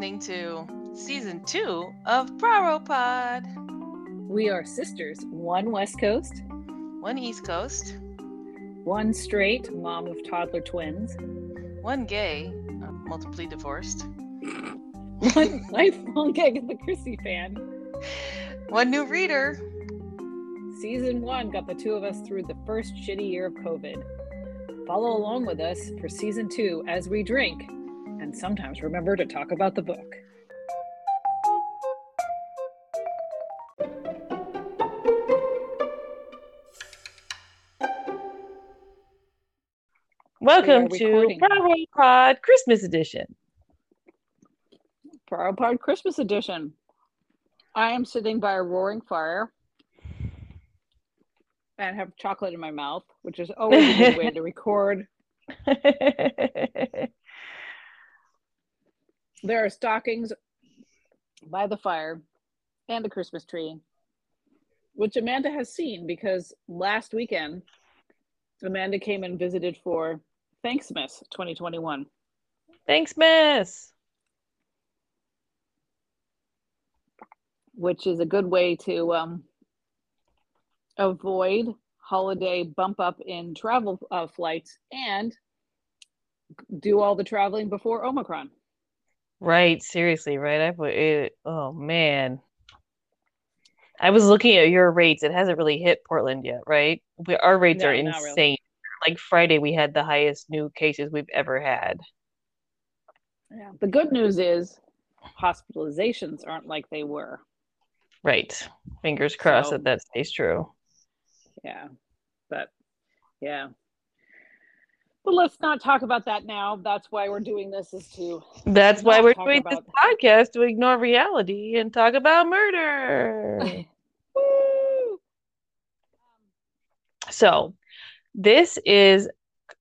listening to season two of Bravo Pod. We are sisters, one West Coast, One East Coast, one straight mom of toddler twins, one gay, uh, multiply divorced, one lifelong Agatha Christie fan. one new reader. Season one got the two of us through the first shitty year of COVID. Follow along with us for season two as we drink, and sometimes remember to talk about the book. Welcome to recording. Bravo Pod Christmas edition. Bravo Pod Christmas edition. I am sitting by a roaring fire and have chocolate in my mouth, which is always a good way to record. There are stockings by the fire and a Christmas tree, which Amanda has seen because last weekend Amanda came and visited for Thanks Miss 2021. Thanks, Miss. which is a good way to um, avoid holiday bump up in travel uh, flights and do all the traveling before Omicron. Right, seriously, right? I put it. Oh man, I was looking at your rates. It hasn't really hit Portland yet, right? We, our rates are No, really. insane. Like Friday, we had the highest new cases we've ever had. Yeah. The good news is hospitalizations aren't like they were. Right. Fingers crossed So- that that stays true. Yeah. But yeah. But let's not talk about that now. That's why we're doing this is to That's why we're doing this podcast to ignore reality and talk about murder. Woo! So, this is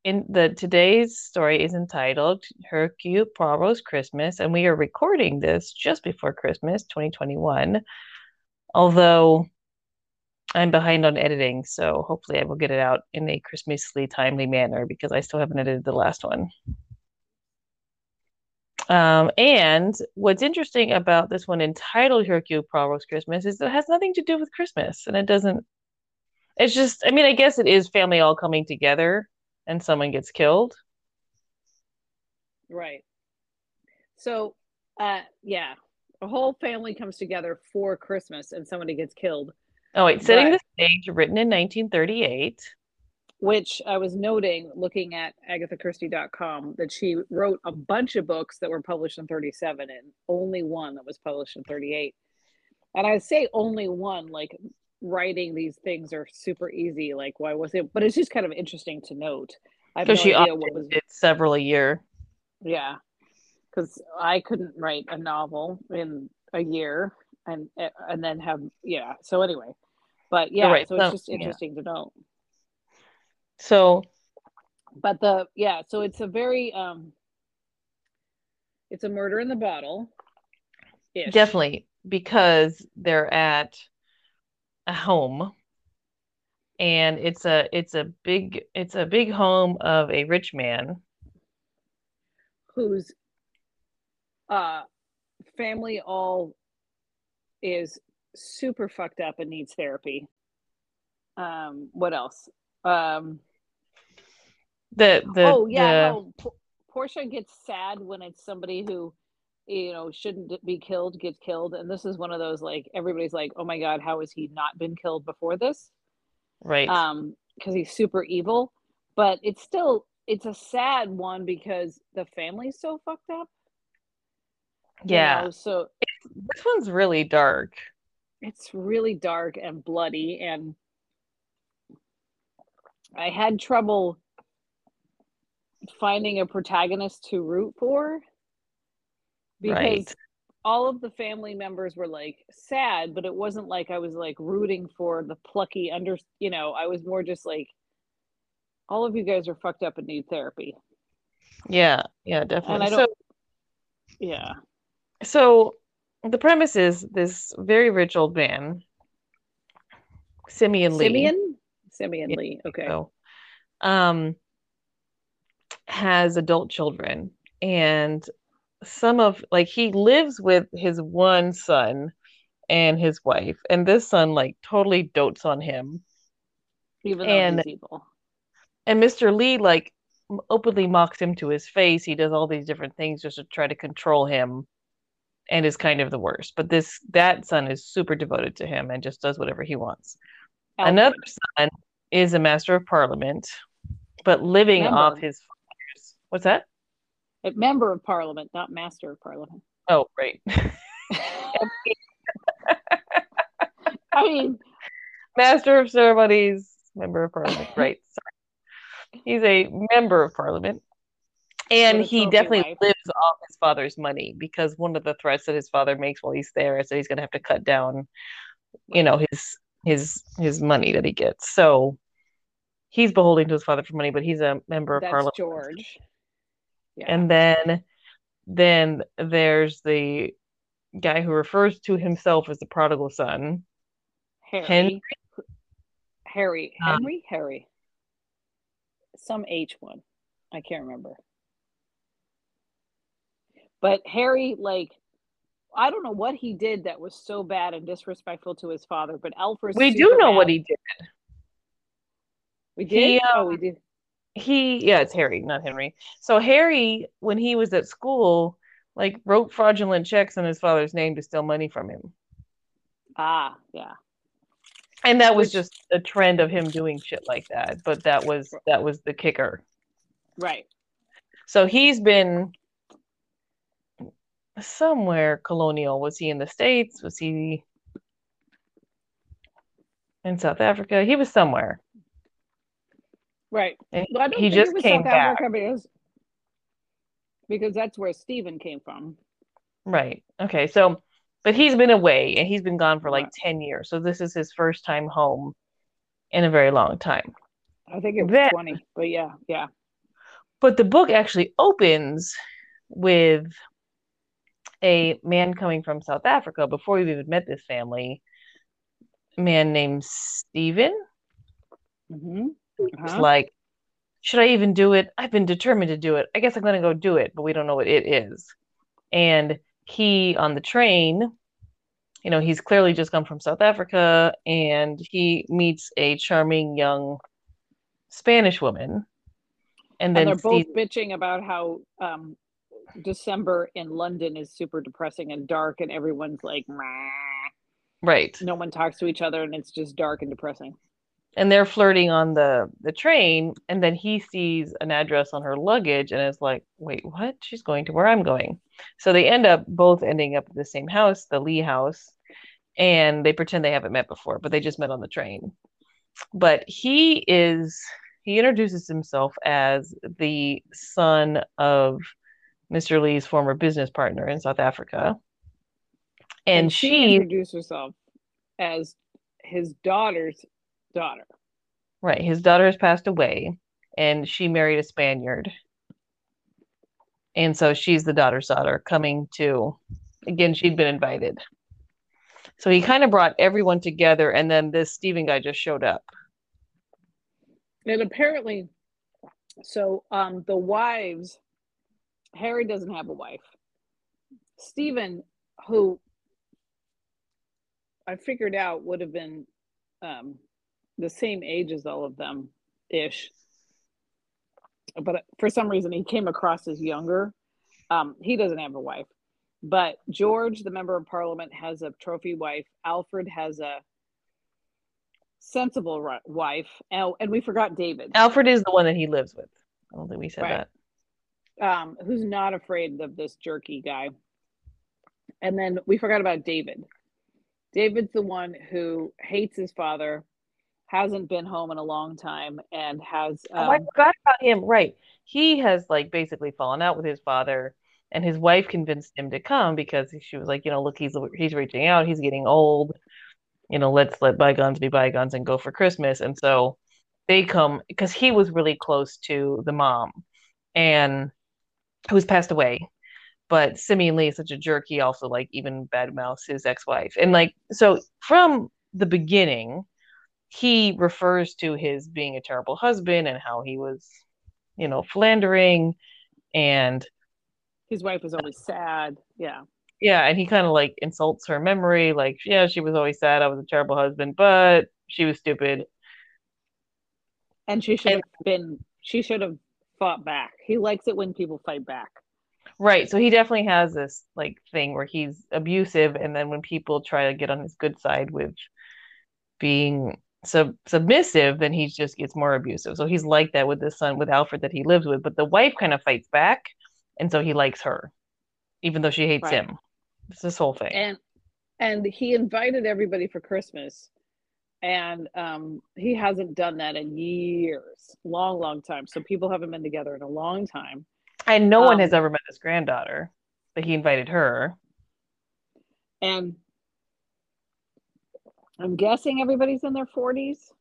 in the today's story is entitled Hercule Poirot's Christmas, and we are recording this just before Christmas 2021. Although I'm behind on editing, so hopefully I will get it out in a Christmasly timely manner because I still haven't edited the last one. Um, and what's interesting about this one entitled Hercule Poirot's Christmas is it has nothing to do with Christmas, and it doesn't it's just, I mean, I guess it is family all coming together and someone gets killed. Right. So, uh, yeah, a whole family comes together for Christmas and somebody gets killed, Oh, wait, setting Right. the stage, written in 1938. which I was noting looking at agathachristie.com that she wrote a bunch of books that were published in 37 and only one that was published in 38. And I say only one, like writing these things are super easy. Like, why was it? But it's just kind of interesting to note. I have no Because she idea what was did several a year. Yeah, because I couldn't write a novel in a year and and then have yeah. So anyway, but yeah, right, so it's so- just yeah. interesting to know. So, But the yeah, so it's a very um, it's a murder in the bottle. definitely because they're at a home and it's a it's a big it's a big home of a rich man. whose uh family all is super fucked up and needs therapy. Um, what else? Um. The the oh yeah, the- no. P- Portia gets sad when it's somebody who, you know, shouldn't be killed gets killed, and this is one of those like everybody's like, oh my god, how has he not been killed before this? right. Um, because he's super evil, but it's still it's a sad one because the family's so fucked up. you yeah. know, so This one's really dark. it's really dark and bloody, and I had trouble finding a protagonist to root for because Right. all of the family members were like sad, but it wasn't like I was like rooting for the plucky under, you know, I was more just like, all of you guys are fucked up and need therapy. Yeah, yeah, definitely. I So Yeah. So the premise is this very rich old man, Simeon Lee. Simeon? Simeon Yeah, Lee. Okay. so, um, has adult children, and some of like he lives with his one son and his wife, and this son like totally dotes on him. Even though And- he's evil. And Mr. Lee like openly mocks him to his face. He does all these different things just to try to control him and is kind of the worst. But this that son is super devoted to him and just does whatever he wants. Alfred. Another son is a master of parliament, but living Member. off his father's. What's that? A member of parliament, not master of parliament. Oh, right. I mean, master of ceremonies, member of parliament. Right. Sorry. He's a member of parliament. And he definitely wife. lives off his father's money because one of the threats that his father makes while he's there is that he's going to have to cut down, you know, his his his money that he gets. So he's beholden to his father for money, but he's a member of that's parliament. George. Yeah. And then then there's the guy who refers to himself as the prodigal son. Harry. Henry? Harry. Um, Henry? Harry. Some H one. I can't remember. But Harry, like, I don't know what he did that was so bad and disrespectful to his father, but Alfred's We do know mad. what he did. We did? he, oh, we did. He yeah, it's Harry, not Henry. So Harry, when he was at school, like wrote fraudulent checks in his father's name to steal money from him. Ah, yeah. And that was just a trend of him doing shit like that. But that was that was the kicker. Right. So he's been somewhere colonial. Was he in the States? Was he in South Africa? He was somewhere. Right. And Well, he just was came South back. Africa because, because that's where Stephen came from. Right. Okay. So, but he's been away and he's been gone for like Right. 10 years. So this is his first time home in a very long time. I think it was Then- 20, but yeah, yeah. But the book actually opens with a man coming from South Africa before we've even met this family, a man named Stephen. hmm It's like, should I even do it? I've been determined to do it. I guess I'm going to go do it, but we don't know what it is. And he on the train, you know, he's clearly just come from South Africa and he meets a charming young Spanish woman. And And then they're both bitching about how um, December in London is super depressing and dark, and everyone's like, "Meh." right. no one talks to each other, and it's just dark and depressing. and they're flirting on the the train and then he sees an address on her luggage and is like wait what she's going to where i'm going so they end up both ending up at the same house the lee house and they pretend they haven't met before but they just met on the train but he is he introduces himself as the son of mr lee's former business partner in south africa and, she she introduced herself as his daughter's daughter. Right. His daughter has passed away and she married a Spaniard. And so she's the daughter's daughter coming to, again, she'd been invited. So he kind of brought everyone together and then this Stephen guy just showed up. And apparently, so um, the wives, Harry doesn't have a wife. Stephen, who I figured out would have been um, the same age as all of them ish, but for some reason he came across as younger. Um, he doesn't have a wife, but George, the member of parliament, has a trophy wife. Alfred has a sensible wife. Oh, and we forgot David. Alfred is the one that he lives with. I don't think we said Right. that. Um, who's not afraid of this jerky guy. And then we forgot about David. David's the one who hates his father, hasn't been home in a long time, and has oh, I um, forgot about him. Right. He has like basically fallen out with his father and his wife convinced him to come because she was like, you know, look, he's he's reaching out, he's getting old. You know, let's let bygones be bygones and go for Christmas. And so they come because he was really close to the mom and who's passed away. But Simeon Lee is such a jerk, he also like even badmouths his ex-wife. And like so from the beginning, he refers to his being a terrible husband and how he was, you know, philandering and his wife was always sad. Yeah. Yeah, and he kind of like insults her memory, like, yeah, she was always sad. I was a terrible husband, but she was stupid. And she should have been. She should have fought back. He likes it when people fight back. Right. So he definitely has this like thing where he's abusive, and then when people try to get on his good side with being sub- submissive, then he just gets more abusive. So he's like that with the son, with Alfred that he lives with. But the wife kind of fights back, and so he likes her, even though she hates Right. him. It's this whole thing. and and he invited everybody for christmas and um he hasn't done that in years long long time so people haven't been together in a long time And no one um, has ever met his granddaughter, but he invited her. and i'm guessing everybody's in their 40s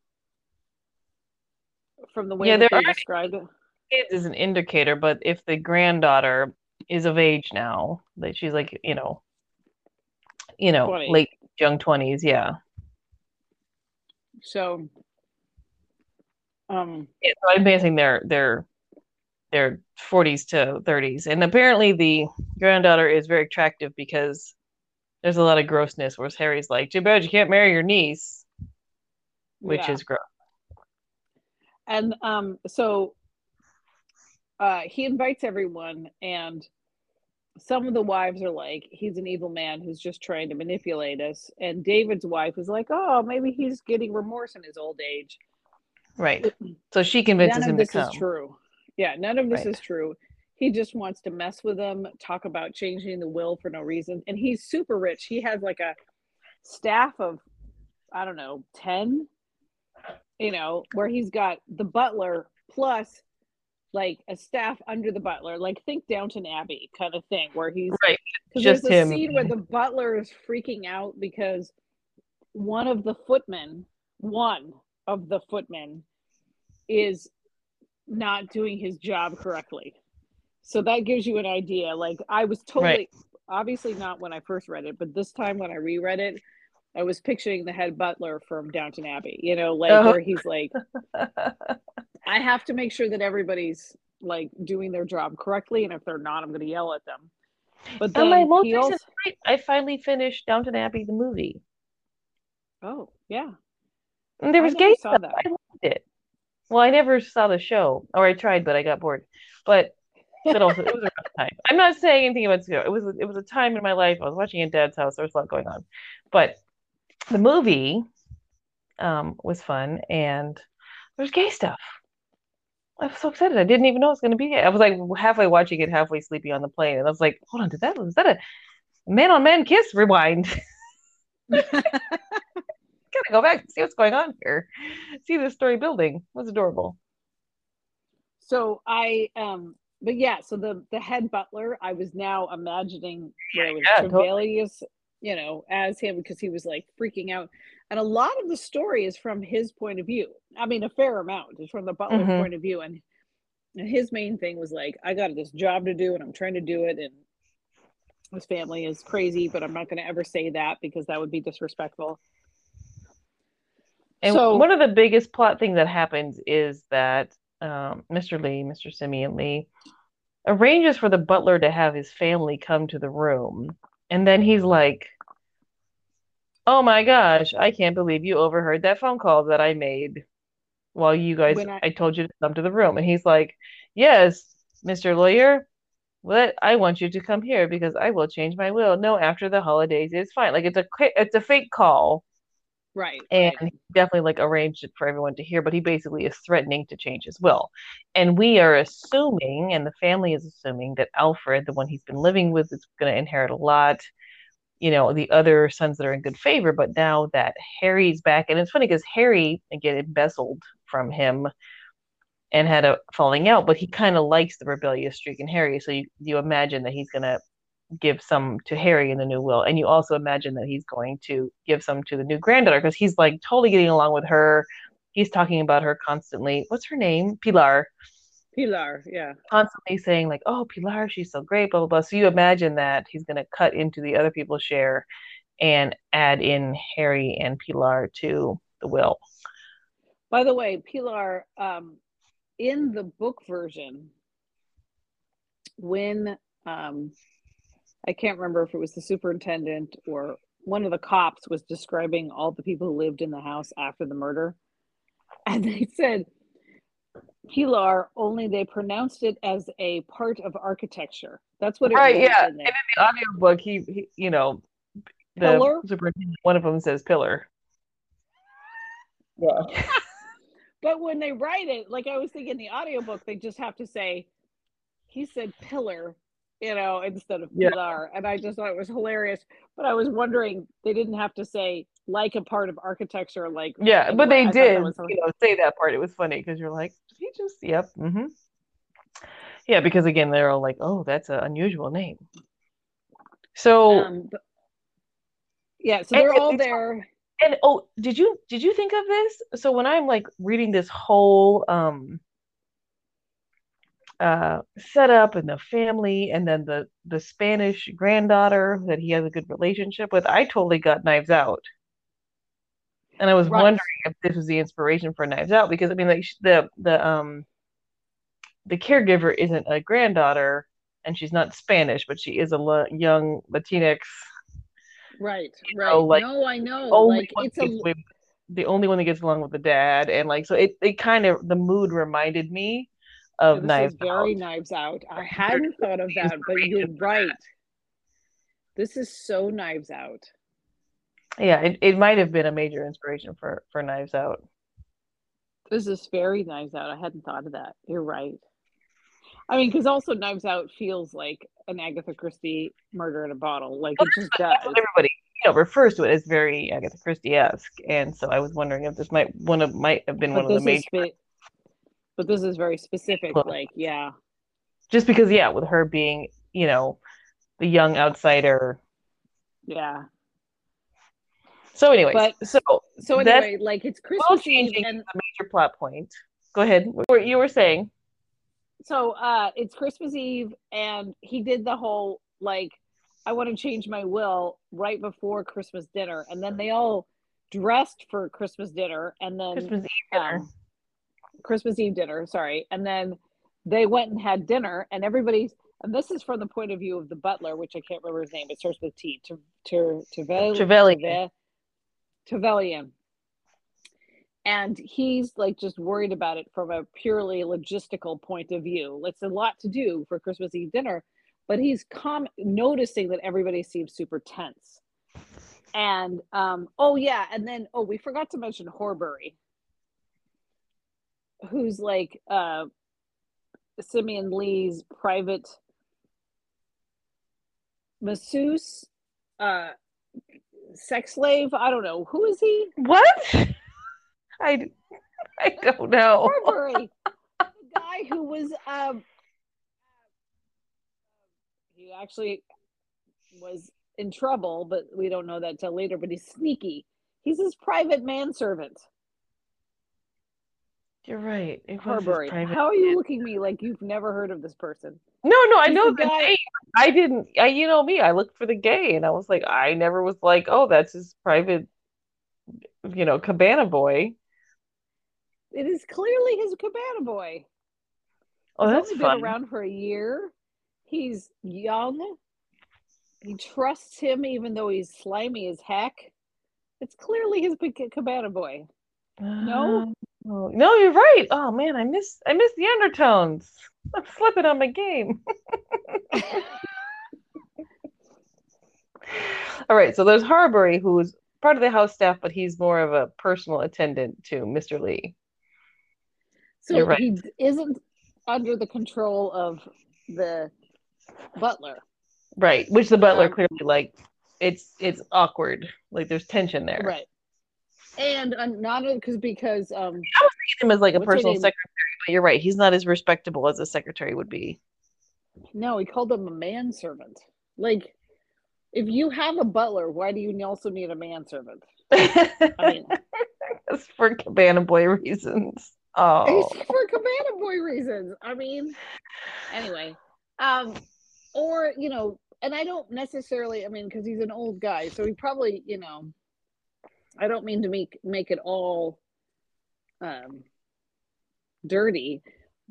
from the way Yeah, that they described it Kids is an indicator, but if the granddaughter is of age now, like she's like, you know, you know, 20. late young twenties, yeah. So um Yeah, so I'm guessing they're they're they're 40s to 30s, and apparently the granddaughter is very attractive because there's a lot of grossness. Whereas Harry's like, too bad you can't marry your niece, which yeah. is gross. and um so uh he invites everyone and some of the wives are like he's an evil man who's just trying to manipulate us and david's wife is like oh maybe he's getting remorse in his old age Right. So she convinces none him of this to come. is true yeah none of this Right. is true he just wants to mess with them talk about changing the will for no reason and he's super rich he has like a staff of i don't know 10 you know where he's got the butler plus like a staff under the butler like think downton abbey kind of thing where he's Right. because there's a him. scene where the butler is freaking out because one of the footmen, one of the footmen, is not doing his job correctly. So that gives you an idea. Like I was totally, Right. obviously not when I first read it, but this time when I reread it, I was picturing the head butler from Downton Abbey. You know, like Oh. where he's like, I have to make sure that everybody's like doing their job correctly, and if they're not, I'm going to yell at them. But On then my most he recent also, night, I finally finished Downton Abbey the movie. oh yeah, And there was gay stuff. that. I loved it. Well, I never saw the show, or I tried, but I got bored. But but also it was a rough time. I'm not saying anything about show. It was it was a time in my life. I was watching at Dad's house. There was a lot going on, but the movie um, was fun, and there's gay stuff. I was so excited. I didn't even know it was going to be gay. I was like halfway watching it, halfway sleepy on the plane, and I was like, "Hold on, did that was that a man on man kiss?" Rewind. Gotta go back and see what's going on here. See this story building. It was adorable. so I um but yeah, so the the head butler, I was now imagining where it was Yeah, totally. You know, as him because he was like freaking out. And a lot of the story is from his point of view. I mean, a fair amount is from the butler's Mhm. point of view. And, and his main thing was like, I got this job to do and I'm trying to do it. And his family is crazy, but I'm not going to ever say that because that would be disrespectful. And So- one of the biggest plot things that happens is that um, Mr. Lee, Mr. Simeon Lee, arranges for the butler to have his family come to the room. And then he's like, Oh my gosh, I can't believe you overheard that phone call that I made while you guys, I- I told you to come to the room. And he's like, Yes, Mr. Lawyer, what I want you to come here because I will change my will. No, after the holidays is fine. Like it's a it's a fake call Right. and right. he definitely like arranged it for everyone to hear but he basically is threatening to change his will and we are assuming and the family is assuming that alfred the one he's been living with is going to inherit a lot you know the other sons that are in good favor but now that harry's back and it's funny because harry again embezzled from him and had a falling out but he kind of likes the rebellious streak in harry so you, you imagine that he's going to give some to Harry in the new will. And you also imagine that he's going to give some to the new granddaughter because he's like totally getting along with her. He's talking about her constantly. What's her name? Pilar. Pilar, yeah. Constantly saying, like, oh, Pilar, she's so great, blah, blah, blah. So you imagine that he's going to cut into the other people's share and add in Harry and Pilar to the will. By the way, Pilar, um, in the book version, when um, I can't remember if it was the superintendent or one of the cops was describing all the people who lived in the house after the murder. And they said, Pilar, only they pronounced it as a part of architecture. That's what it right. was Yeah, in and in the audiobook, he, he you know, the Pillar? superintendent, one of them says pillar. Yeah. But when they write it, like I was thinking the audiobook, they just have to say, he said pillar, you know, instead of Yeah. pilar. And I just thought it was hilarious. But I was wondering, they didn't have to say like a part of architecture, like Yeah, but they I did, you know, say that part. It was funny because you're like, he just, yep, mm-hmm. Yeah, because again, they're all like, oh, that's an unusual name. So, um, but, yeah, so And they're it- all there. and oh, did you did you think of this? So when I'm like reading this whole um uh setup and the family and then the the Spanish granddaughter that he has a good relationship with, I totally got Knives Out. And I was Right. wondering if this was the inspiration for Knives Out because I mean like the the um the caregiver isn't a granddaughter and she's not Spanish, but she is a la young Latinx Right, right. know, like, no, I know. only Like one it's a away- the only one that gets along with the dad and like so it, it kind of the mood reminded me of this Knives is very Out. knives out. I hadn't thought of that, but you're right. This is so knives out. Yeah, it, it might have been a major inspiration for for Knives Out. This is very Knives Out. I hadn't thought of that. You're right. I mean, because also Knives Out feels like an Agatha Christie murder in a bottle. Like it just does. Everybody you know refers to it as very Agatha Christie-esque, and so I was wondering if this might one of might have been But one of the major but this is very specific. Well- Like, yeah, just because yeah, with her being you know the young outsider. yeah. So, anyway, But- so So anyway, like it's Christmas Eve, changing and the major plot point. Go ahead. What you were saying? so uh it's Christmas Eve, and he did the whole like, I want to change my will right before Christmas dinner, and then they all dressed for Christmas dinner, and then Christmas Eve dinner. um, Christmas Eve dinner, sorry. And then they went and had dinner, and everybody's, and this is from the point of view of the butler, which I can't remember his name. It starts with T. Ter- Ter- Tervel- Trevelyan. Terve- Trevelyan. And he's like just worried about it from a purely logistical point of view. It's a lot to do for Christmas Eve dinner, but he's com- noticing that everybody seems super tense. And um, oh yeah, and then oh we forgot to mention Horbury, who's like uh, Simeon Lee's private masseuse, uh, sex slave. I don't know who is he. What? I I don't know. Horbury, the guy who was um, he actually was in trouble, but we don't know that till later. But he's sneaky. He's his private manservant. You're right. It was private- How are you looking at me like you've never heard of this person? No, no, I He's know the guy- name. I didn't. I, you know me. I looked for the gay, and I was like, I never was like, oh, that's his private, you know, cabana boy. It is clearly his cabana boy. Oh, He's that's only fun. been around for a year. He's young. He trusts him even though he's slimy as heck. It's clearly his cabana boy. No? Uh, Oh, no, you're right. Oh man, I miss I miss the undertones. I'm slipping on my game. All right, so there's Horbury, who's part of the house staff, but he's more of a personal attendant to Mr. Lee. So You're right. he isn't under the control of the butler. Right, which the butler Um, clearly like it's it's awkward. Like there's tension there. Right. And uh, not because because um I was thinking Him as like a personal secretary, but you're right. He's not as respectable as a secretary would be. no, he called him a manservant. Like if you have a butler, why do you also need a manservant? I mean, for cabana boy reasons. Oh, for cabana boy reasons. I mean, anyway, um, or you know, and I don't necessarily. I mean, because he's an old guy, so he probably, you know, I don't mean to make make it all um dirty,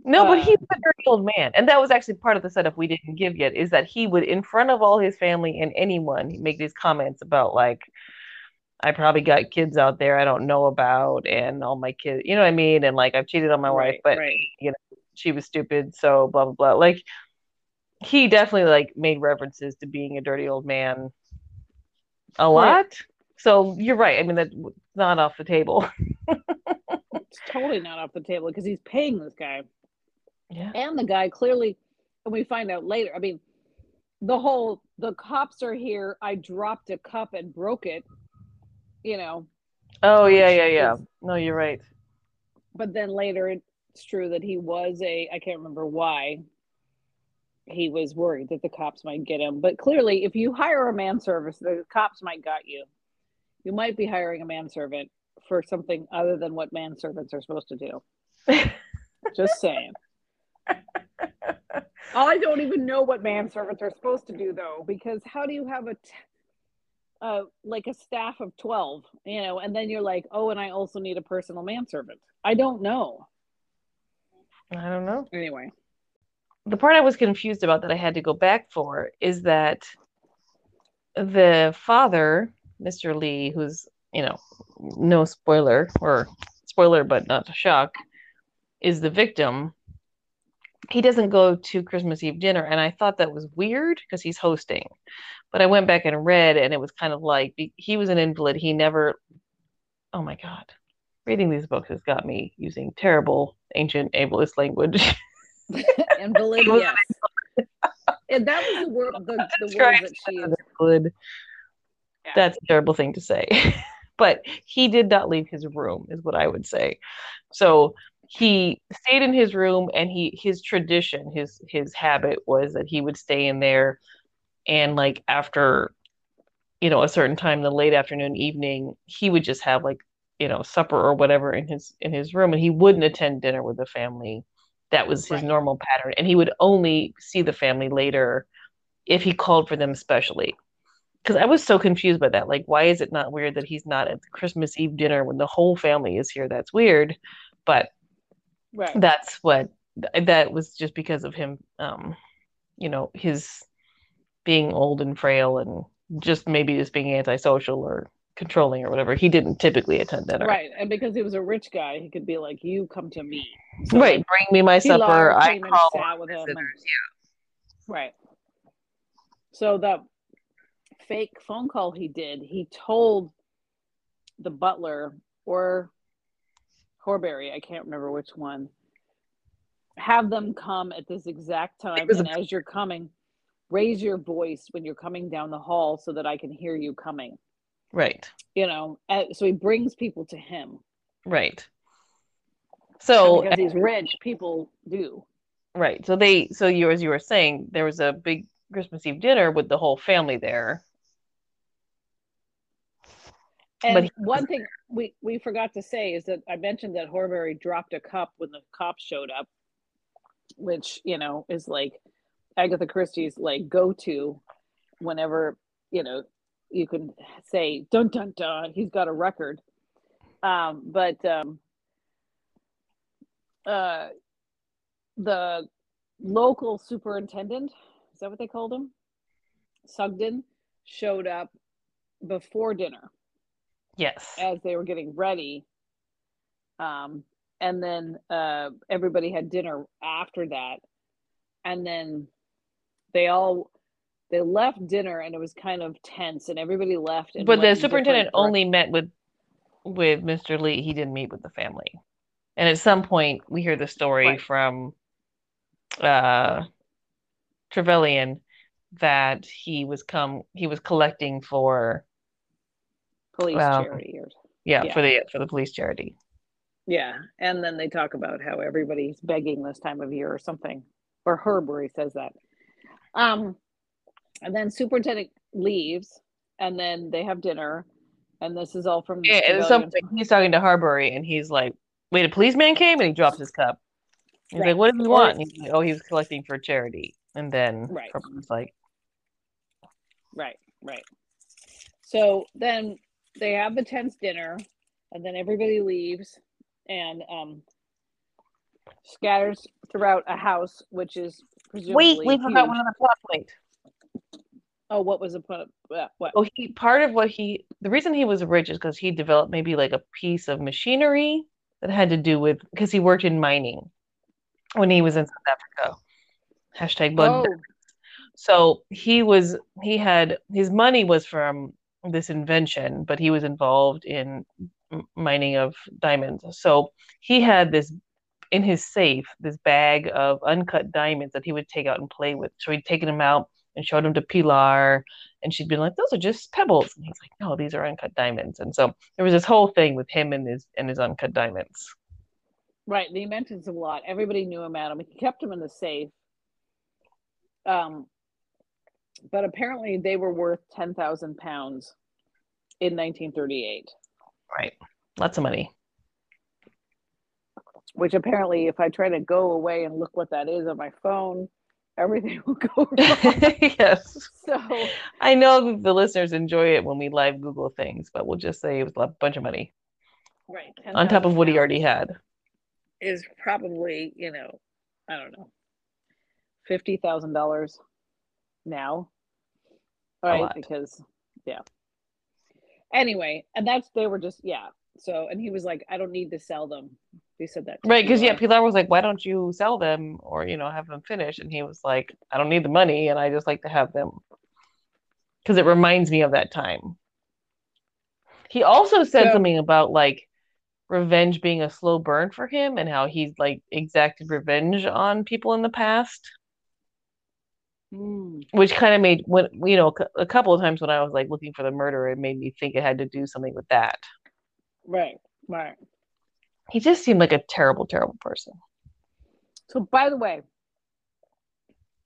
No, but Uh, he's a dirty old man. And that was actually part of the setup we didn't give yet, is that he would, in front of all his family and anyone, make these comments about like, I probably got kids out there I don't know about and all my kids, you know what I mean? And like I've cheated on my wife, right, you know she was stupid, so blah blah blah. Like he definitely like made references to being a dirty old man a lot. So you're right. I mean that's not off the table. It's totally not off the table because he's paying this guy. Yeah. and the guy clearly and we find out later i mean the whole the cops are here i dropped a cup and broke it you know Oh yeah, yeah, yeah. is- No, you're right. but then later it's true that he was a i can't remember why he was worried that the cops might get him but clearly if you hire a manservant the cops might got you you might be hiring a manservant for something other than what manservants are supposed to do just saying I don't even know what manservants are supposed to do though, because how do you have a t- uh, like a staff of 12, you know, and then you're like, oh, and I also need a personal manservant. I don't know. I don't know. Anyway, the part I was confused about that I had to go back for is that the father, Mr. Lee, who's, you know, no spoiler or spoiler but not a shock, is the victim. He doesn't go to Christmas Eve dinner, and I thought that was weird because he's hosting. But I went back and read, and it was kind of like he was an invalid. He never, oh my God, reading these books has got me using terrible ancient ableist language. invalid, yes. And that was the word, the, the word that she is. Yeah. That's a terrible thing to say. but he did not leave his room, is what I would say. So he stayed in his room and he his tradition, his his habit was that he would stay in there and like after you know a certain time the late afternoon evening he would just have like you know supper or whatever in his in his room and he wouldn't attend dinner with the family that was his Right. normal pattern and he would only see the family later if he called for them specially because i was so confused by that like why is it not weird that he's not at the christmas eve dinner when the whole family is here that's weird but Right. that's what that was just because of him um you know his being old and frail and just maybe just being antisocial or controlling or whatever he didn't typically attend dinner Right. And because he was a rich guy, he could be like, you come to me. So, right like, bring me my supper i call sat with him. and- visitors Right. So the fake phone call he did, he told the butler or Horbury, I can't remember which one, have them come at this exact time. And a- as you're coming, raise your voice when you're coming down the hall so that I can hear you coming. right You know, uh, so he brings people to him. right so because he's rich, people do. right so they so you as you were saying there was a big christmas eve dinner with the whole family there And But one thing we, we forgot to say is that I mentioned that Horbury dropped a cup when the cops showed up, which, you know, is like Agatha Christie's like go to whenever, you know, you can say dun dun dun, he's got a record. Um, but um uh the local superintendent, is that what they called him? Sugden showed up before dinner yes as they were getting ready. Um, and then uh, everybody had dinner after that, and then they all they left dinner, and it was kind of tense, and everybody left. And but the superintendent only met with with Mr. Lee. He didn't meet with the family. And at some point, we hear the story Right. from uh, Trevelyan that he was come he was collecting for police Well, charity or yeah, Yeah. for the for the police charity. yeah, and then they talk about how everybody's begging this time of year or something, or Horbury says that. Um, and then superintendent leaves, and then they have dinner, and this is all from Yeah, and at Trevelyan. some point he's talking to Horbury and he's like, "Wait, a policeman came?" and he drops his cup. He's Right. like, "What does he want?" And he's like, "Oh, he was collecting for charity." And then Right. Horbury's like, Right, right. So then they have the tense dinner, and then everybody leaves, and um, scatters throughout a house, which is Wait, presumably we forgot huge. one other plot point. Oh, what was the point? What? what? Oh, he part of what he the reason he was rich is because he developed maybe like a piece of machinery that had to do with because he worked in mining when he was in South Africa. Hashtag blood. Oh, So he was he had his money was from this invention, but he was involved in mining of diamonds. So he had this in his safe, this bag of uncut diamonds that he would take out and play with. So he'd taken them out and showed them to Pilar, and she'd been like, "Those are just pebbles," and he's like, "No, these are uncut diamonds." And so there was this whole thing with him and his and his uncut diamonds. right. The inventions a lot. Everybody knew about him. He kept them in the safe. Um, but apparently they were worth ten thousand pounds in 1938. Right, lots of money. Which apparently, if I try to go away and look what that is on my phone, everything will go wrong. yes. so I know the listeners enjoy it when we live Google things, but we'll just say it was a bunch of money right on top of what he already had. is probably you know I don't know fifty thousand dollars now, right? Because yeah. Anyway, and that's they were just yeah. So and he was like, I don't need to sell them. He said that Right, because yeah, Pilar. Was like, "Why don't you sell them or you know have them finished?" And he was like, "I don't need the money, and I just like to have them because it reminds me of that time." He also said So- something about like revenge being a slow burn for him and how he's like exacted revenge on people in the past, Hmm. which kind of made when you know a couple of times when I was like looking for the murder, it made me think it had to do something with that. right, right. He just seemed like a terrible, terrible person. So by the way,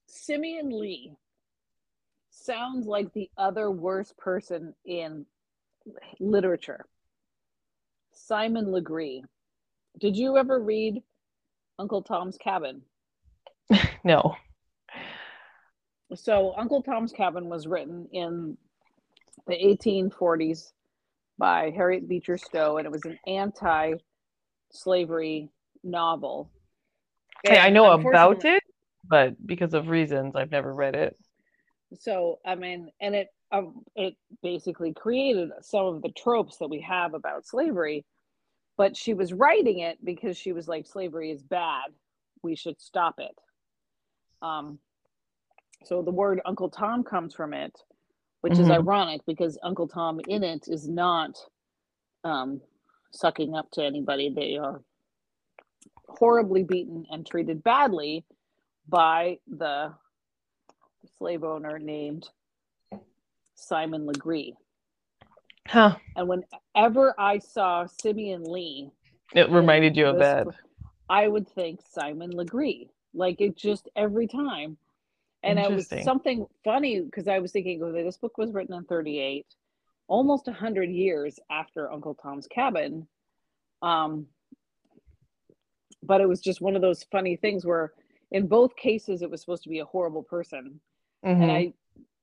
Simeon Lee sounds like the other worst person in literature. Simon Legree. Did you ever read Uncle Tom's Cabin? No. So Uncle Tom's Cabin was written in the 1840s by Harriet Beecher Stowe, and it was an anti-slavery novel. Hey, I know about it, but because of reasons, I've never read it. So I mean, and it um, it basically created some of the tropes that we have about slavery. But she was writing it because she was like, slavery is bad. We should stop it. Um, so the word Uncle Tom comes from it, which is Mhm. ironic because Uncle Tom in it is not um, sucking up to anybody. They are horribly beaten and treated badly by the slave owner named Simon Legree. Huh. And whenever I saw Simeon Lee, It reminded you of that. I would think Simon Legree. Like it just every time. And it was something funny because I was thinking, okay, this book was written in 38, almost 100 years after Uncle Tom's Cabin. Um, but it was just one of those funny things where in both cases it was supposed to be a horrible person. Mhm. And I,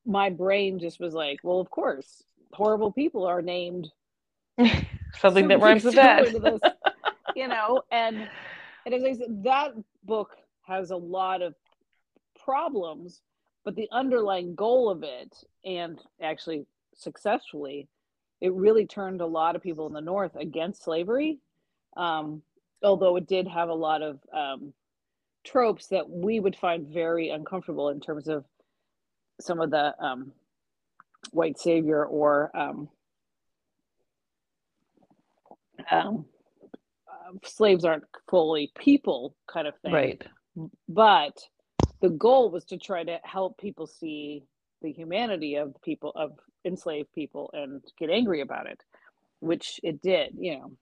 my brain just was like, well, of course, horrible people are named Something that rhymes with that. you know and and as i said that book has a lot of problems but the underlying goal of it and actually successfully it really turned a lot of people in the north against slavery um, although it did have a lot of um, tropes that we would find very uncomfortable in terms of some of the um, white savior or um, um, uh, slaves aren't fully people kind of thing. Right. But the goal was to try to help people see the humanity of people of enslaved people and get angry about it, which it did, you know.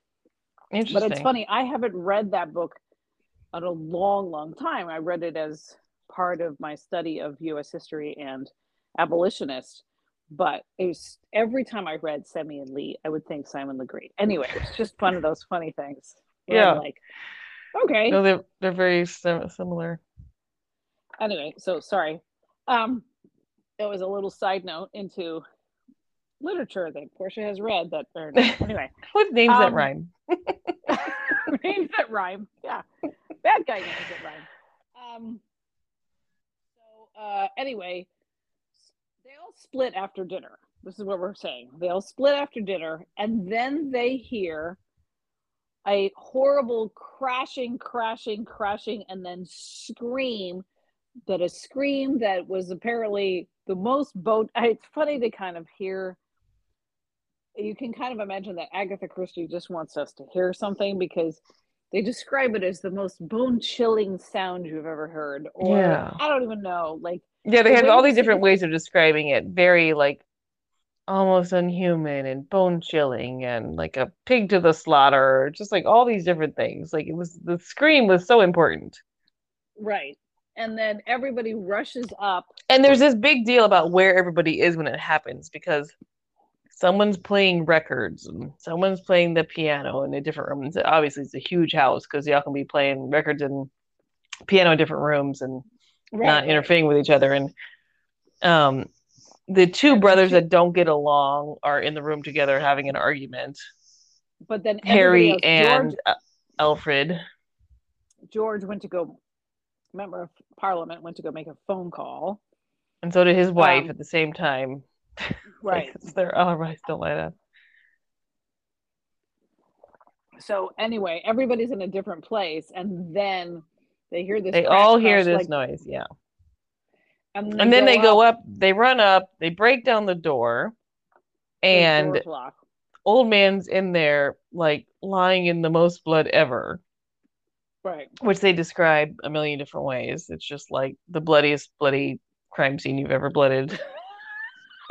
Interesting. But it's funny, I haven't read that book in a long, long time. I read it as part of my study of US history and abolitionists. But it was every time I read Simeon Lee, I would think Simon Legree. Anyway, it's just one of those funny things. Yeah. like, okay. No, they're they're very sim- similar. Anyway, so sorry. Um, it was a little side note into literature that Portia has read that or anyway. With names that Um, rhyme. names that rhyme. Yeah. Bad guy names it rhyme. Um. So uh, anyway, they all split after dinner. This is what we're saying. They all split after dinner, and then they hear a horrible crashing, crashing, crashing, and then scream that a scream that was apparently the most boat. It's funny to kind of hear. You can kind of imagine that Agatha Christie just wants us to hear something because they describe it as the most bone chilling sound you've ever heard. Or Yeah. I don't even know. Like Yeah, they The had all these different ways of describing it. Very like almost unhuman and bone chilling and like a pig to the slaughter, just like all these different things. Like it was the scream was so important. right. And then everybody rushes up. And there's this big deal about where everybody is when it happens because someone's playing records and someone's playing the piano in a different room. And obviously, it's a huge house because y'all can be playing records and piano in different rooms and Right, not interfering with each other. And um, the two And brothers two- that don't get along are in the room together having an argument. But then Harry else- and uh, Alfred. George went to go. Member of Parliament went to go make a phone call. And so did his wife Um, at the same time. Right. Because they're all right, don't light up. So anyway, everybody's in a different place, and then they hear this. They all hear crash, this like- noise, yeah. and, and then they go up, they run up, they break down the door, and locked. old man's in there, like lying in the most blood ever, Right. which they describe a million different ways. It's just like the bloodiest bloody crime scene you've ever blooded.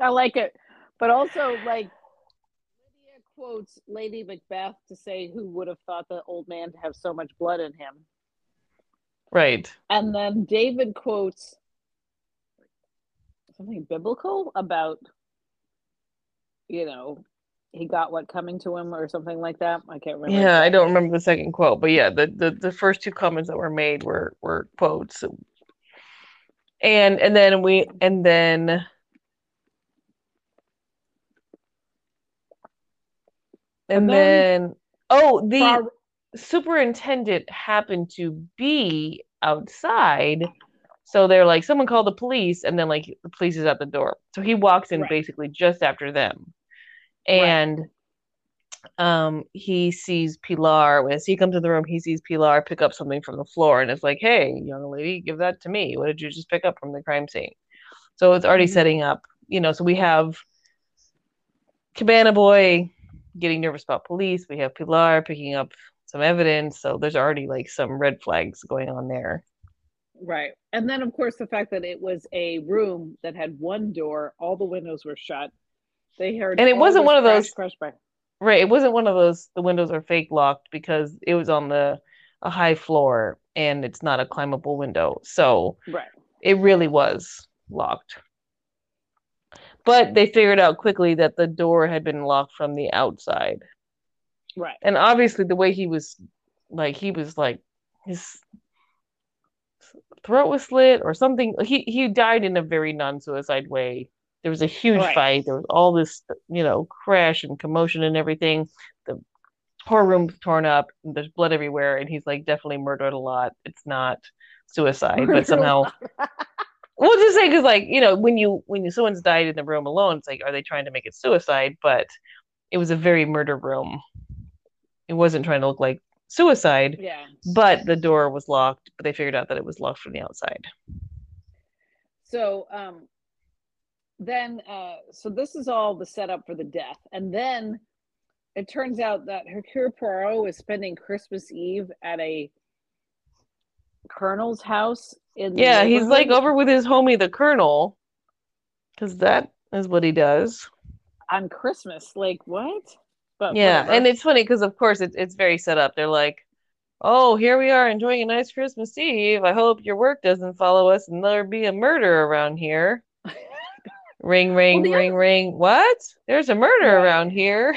I like it, but also like Lydia quotes Lady Macbeth to say, "Who would have thought the old man to have so much blood in him?" right. And then David quotes something biblical about, you know, he got what coming to him or something like that. I can't remember. Yeah, I don't remember the second quote, but yeah, the, the the first two comments that were made were were quotes. And and then we and then and And then then- oh the Bar- superintendent happened to be outside. So they're like, someone called the police, and then like the police is at the door. So he walks in Right. basically just after them. Right. And um he sees Pilar. As he comes in the room, he sees Pilar pick up something from the floor and it's like, Hey, young lady, give that to me. What did you just pick up from the crime scene? So it's already Mhm. setting up, you know, so we have Cabana Boy getting nervous about police. We have Pilar picking up some evidence. So there's already like some red flags going on there. Right. And then, of course, the fact that it was a room that had one door, all the windows were shut. They heard, it. And it wasn't one of those- crash, crash. Right. It wasn't one of those the windows are fake locked because it was on the a high floor and it's not a climbable window. So Right. it really was locked. But they figured out quickly that the door had been locked from the outside. Right. And obviously the way he was like he was like his throat was slit or something. He he died in a very non-suicide way. There was a huge Right. fight. There was all this, you know, crash and commotion and everything. The whole room's torn up. And there's blood everywhere, and he's like definitely murdered a lot. It's not suicide, Murdered but somehow Well, just say because, like, you know, when you when you, someone's died in the room alone, it's like, are they trying to make it suicide? But it was a very murder room. It wasn't trying to look like suicide, Yeah. but the door was locked. But they figured out that it was locked from the outside. So um then uh so this is all the setup for the death. And then it turns out that Hercule Poirot is spending Christmas Eve at a colonel's house in the Yeah, he's like over with his homie, the Colonel, because that is what he does. on Christmas. Like what? But Yeah, whatever. and it's funny because, of course, it's it's very set up. They're like, "Oh, here we are enjoying a nice Christmas Eve. I hope your work doesn't follow us and there be a murder around here." Ring, ring, the ring, ring. What? There's a murder Right. around here.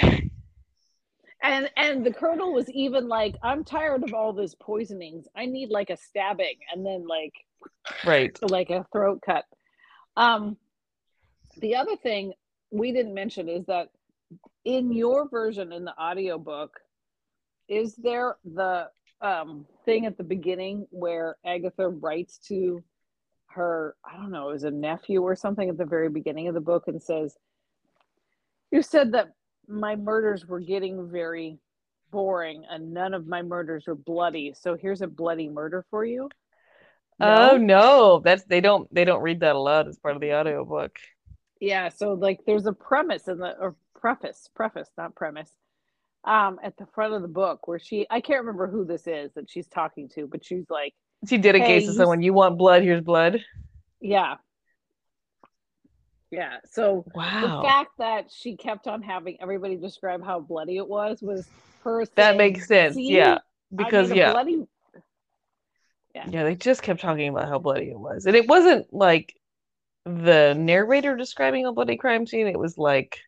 and and the colonel was even like, I'm tired of all this poisonings. I need like a stabbing and then like right. like a throat cut. Um, the other thing we didn't mention is that in your version in the audiobook, is there the um, thing at the beginning where Agatha writes to her, I don't know, is a nephew or something at the very beginning of the book and says, You said that my murders were getting very boring and none of my murders were bloody. So here's a bloody murder for you. No? Oh no, that's they don't they don't read that aloud as part of the audiobook. Yeah, so like there's a premise in the or preface, preface, not premise, um, at the front of the book where she I can't remember who this is that she's talking to, but she's like She dedicates hey, to someone, you want blood, here's blood. Yeah. Yeah. So wow. the fact that she kept on having everybody describe how bloody it was was her That saying, makes sense. Yeah. Because yeah. Bloody... yeah. Yeah, they just kept talking about how bloody it was. And it wasn't like the narrator describing a bloody crime scene. It was like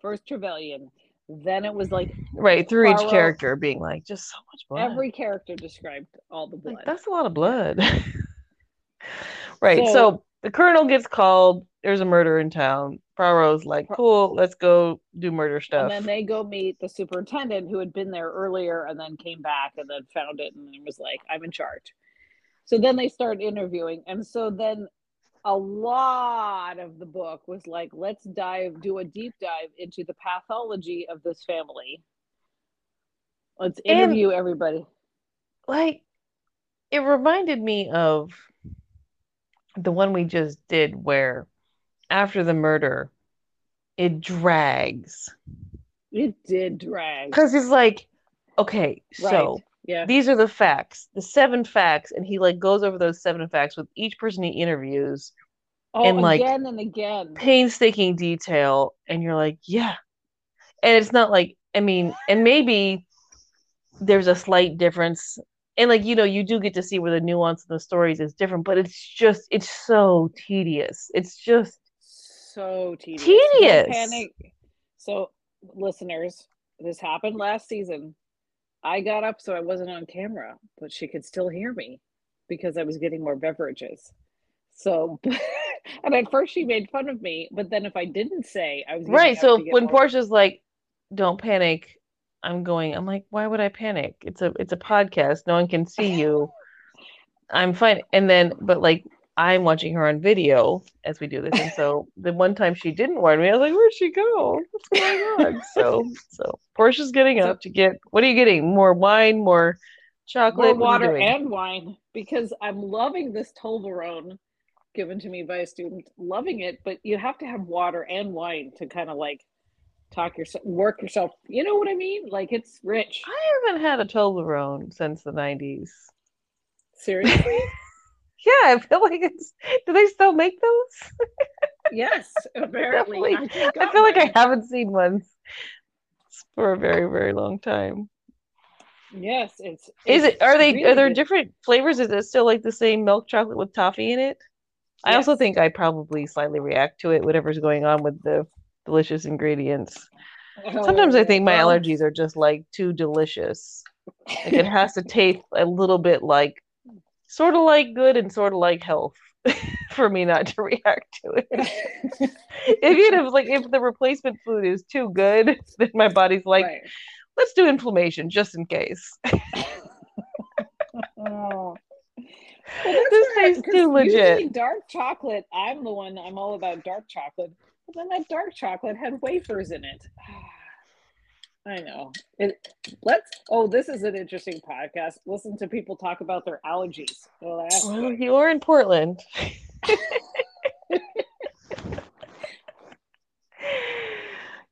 first Trevelyan, then it was like right through each character being like just so much blood. Every character described all the blood. Like, that's a lot of blood. right. So, so, the colonel gets called. There's a murder in town. Poirot's like, cool, let's go do murder stuff. And then they go meet the superintendent who had been there earlier and then came back and then found it and was like, I'm in charge. So then they start interviewing. And so then a lot of the book was like, let's dive, do a deep dive into the pathology of this family. Let's interview and, everybody. Like, it reminded me of the one we just did where after the murder, it drags. It did drag. Because it's like, okay, right. so yeah. These are the facts, the seven facts, and he like goes over those seven facts with each person he interviews. Oh, and like again and again. Painstaking detail. And you're like, yeah. And it's not like, I mean, and maybe there's a slight difference. And like, you know, you do get to see where the nuance of the stories is different, but it's just it's so tedious. It's just so tedious. Tedious. Panic. So listeners, this happened last season I got up so I wasn't on camera, but she could still hear me because I was getting more beverages. So, and at first she made fun of me, but then if I didn't say, I was right. So when more... Portia's like, "Don't panic," I'm going. I'm like, "Why would I panic? It's a it's a podcast. No one can see you. I'm fine." And then, but like I'm watching her on video as we do this. And so the one time she didn't warn me, I was like, where'd she go? What's going on? so so Portia's getting up to get what are you getting? More wine, more chocolate, more water and wine. Because I'm loving this Toblerone given to me by a student, loving it, but you have to have water and wine to kind of like talk yourself work yourself you know what i mean like it's rich i haven't had a toblerone since the 90s seriously Yeah, I feel like it's. Do they still make those? yes, apparently. I, I, feel like I haven't seen one for a very, very long time. Yes, it's. Is it? Are they? Really are there good. different flavors? Is it still like the same milk chocolate with toffee in it? Yes. I also think I probably slightly react to it, whatever's going on with the delicious ingredients. Oh, Sometimes I think my well, allergies are just like too delicious. Like it has to taste a little bit like sort of like good and sort of like health for me not to react to it. if you know, like if the replacement food is too good, then my body's like, right. let's do inflammation just in case. oh. Well, this tastes too legit. Dark chocolate. I'm the one. I'm all about dark chocolate. But then that dark chocolate had wafers in it. I know. It, let's. Oh, this is an interesting podcast. Listen to people talk about their allergies. Well, well you're in Portland.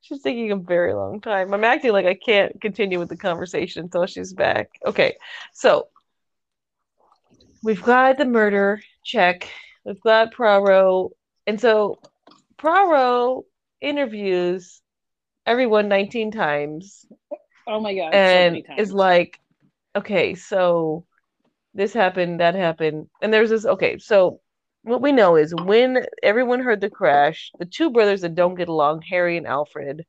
she's taking a very long time. I'm acting like I can't continue with the conversation until she's back. Okay, so we've got the murder check. We've got Poirot, and so Poirot interviews everyone 19 times. Oh my god. And so is like, okay, so this happened, that happened. And there's this okay, so what we know is when everyone heard the crash, the two brothers that don't get along, Harry and Alfred,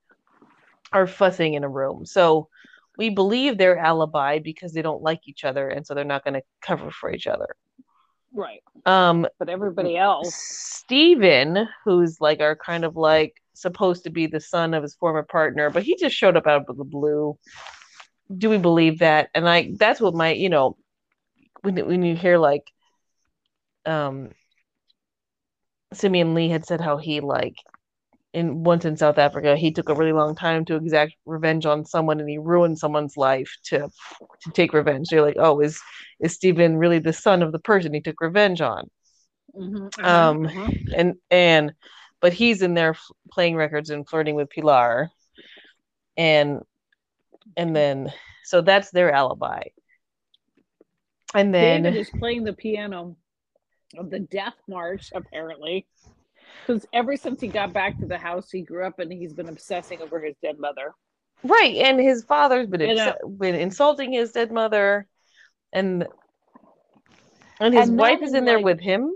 are fussing in a room. So we believe their alibi because they don't like each other and so they're not going to cover for each other. Right. Um but everybody else Stephen, who's like our kind of like supposed to be the son of his former partner, but he just showed up out of the blue. Do we believe that? And I that's what my, you know, when when you hear like um Simeon Lee had said how he like in once in South Africa, he took a really long time to exact revenge on someone and he ruined someone's life to to take revenge. So you're like, oh, is is Stephen really the son of the person he took revenge on? Mhm, uh-huh, Um, uh-huh. and and but he's in there f- playing records and flirting with Pilar, and and then so that's their alibi. And then David is playing the piano of the Death March, apparently, because ever since he got back to the house he grew up and he's been obsessing over his dead mother. right, and his father's been know- uh, been insulting his dead mother, and and his And wife is in, in there with him.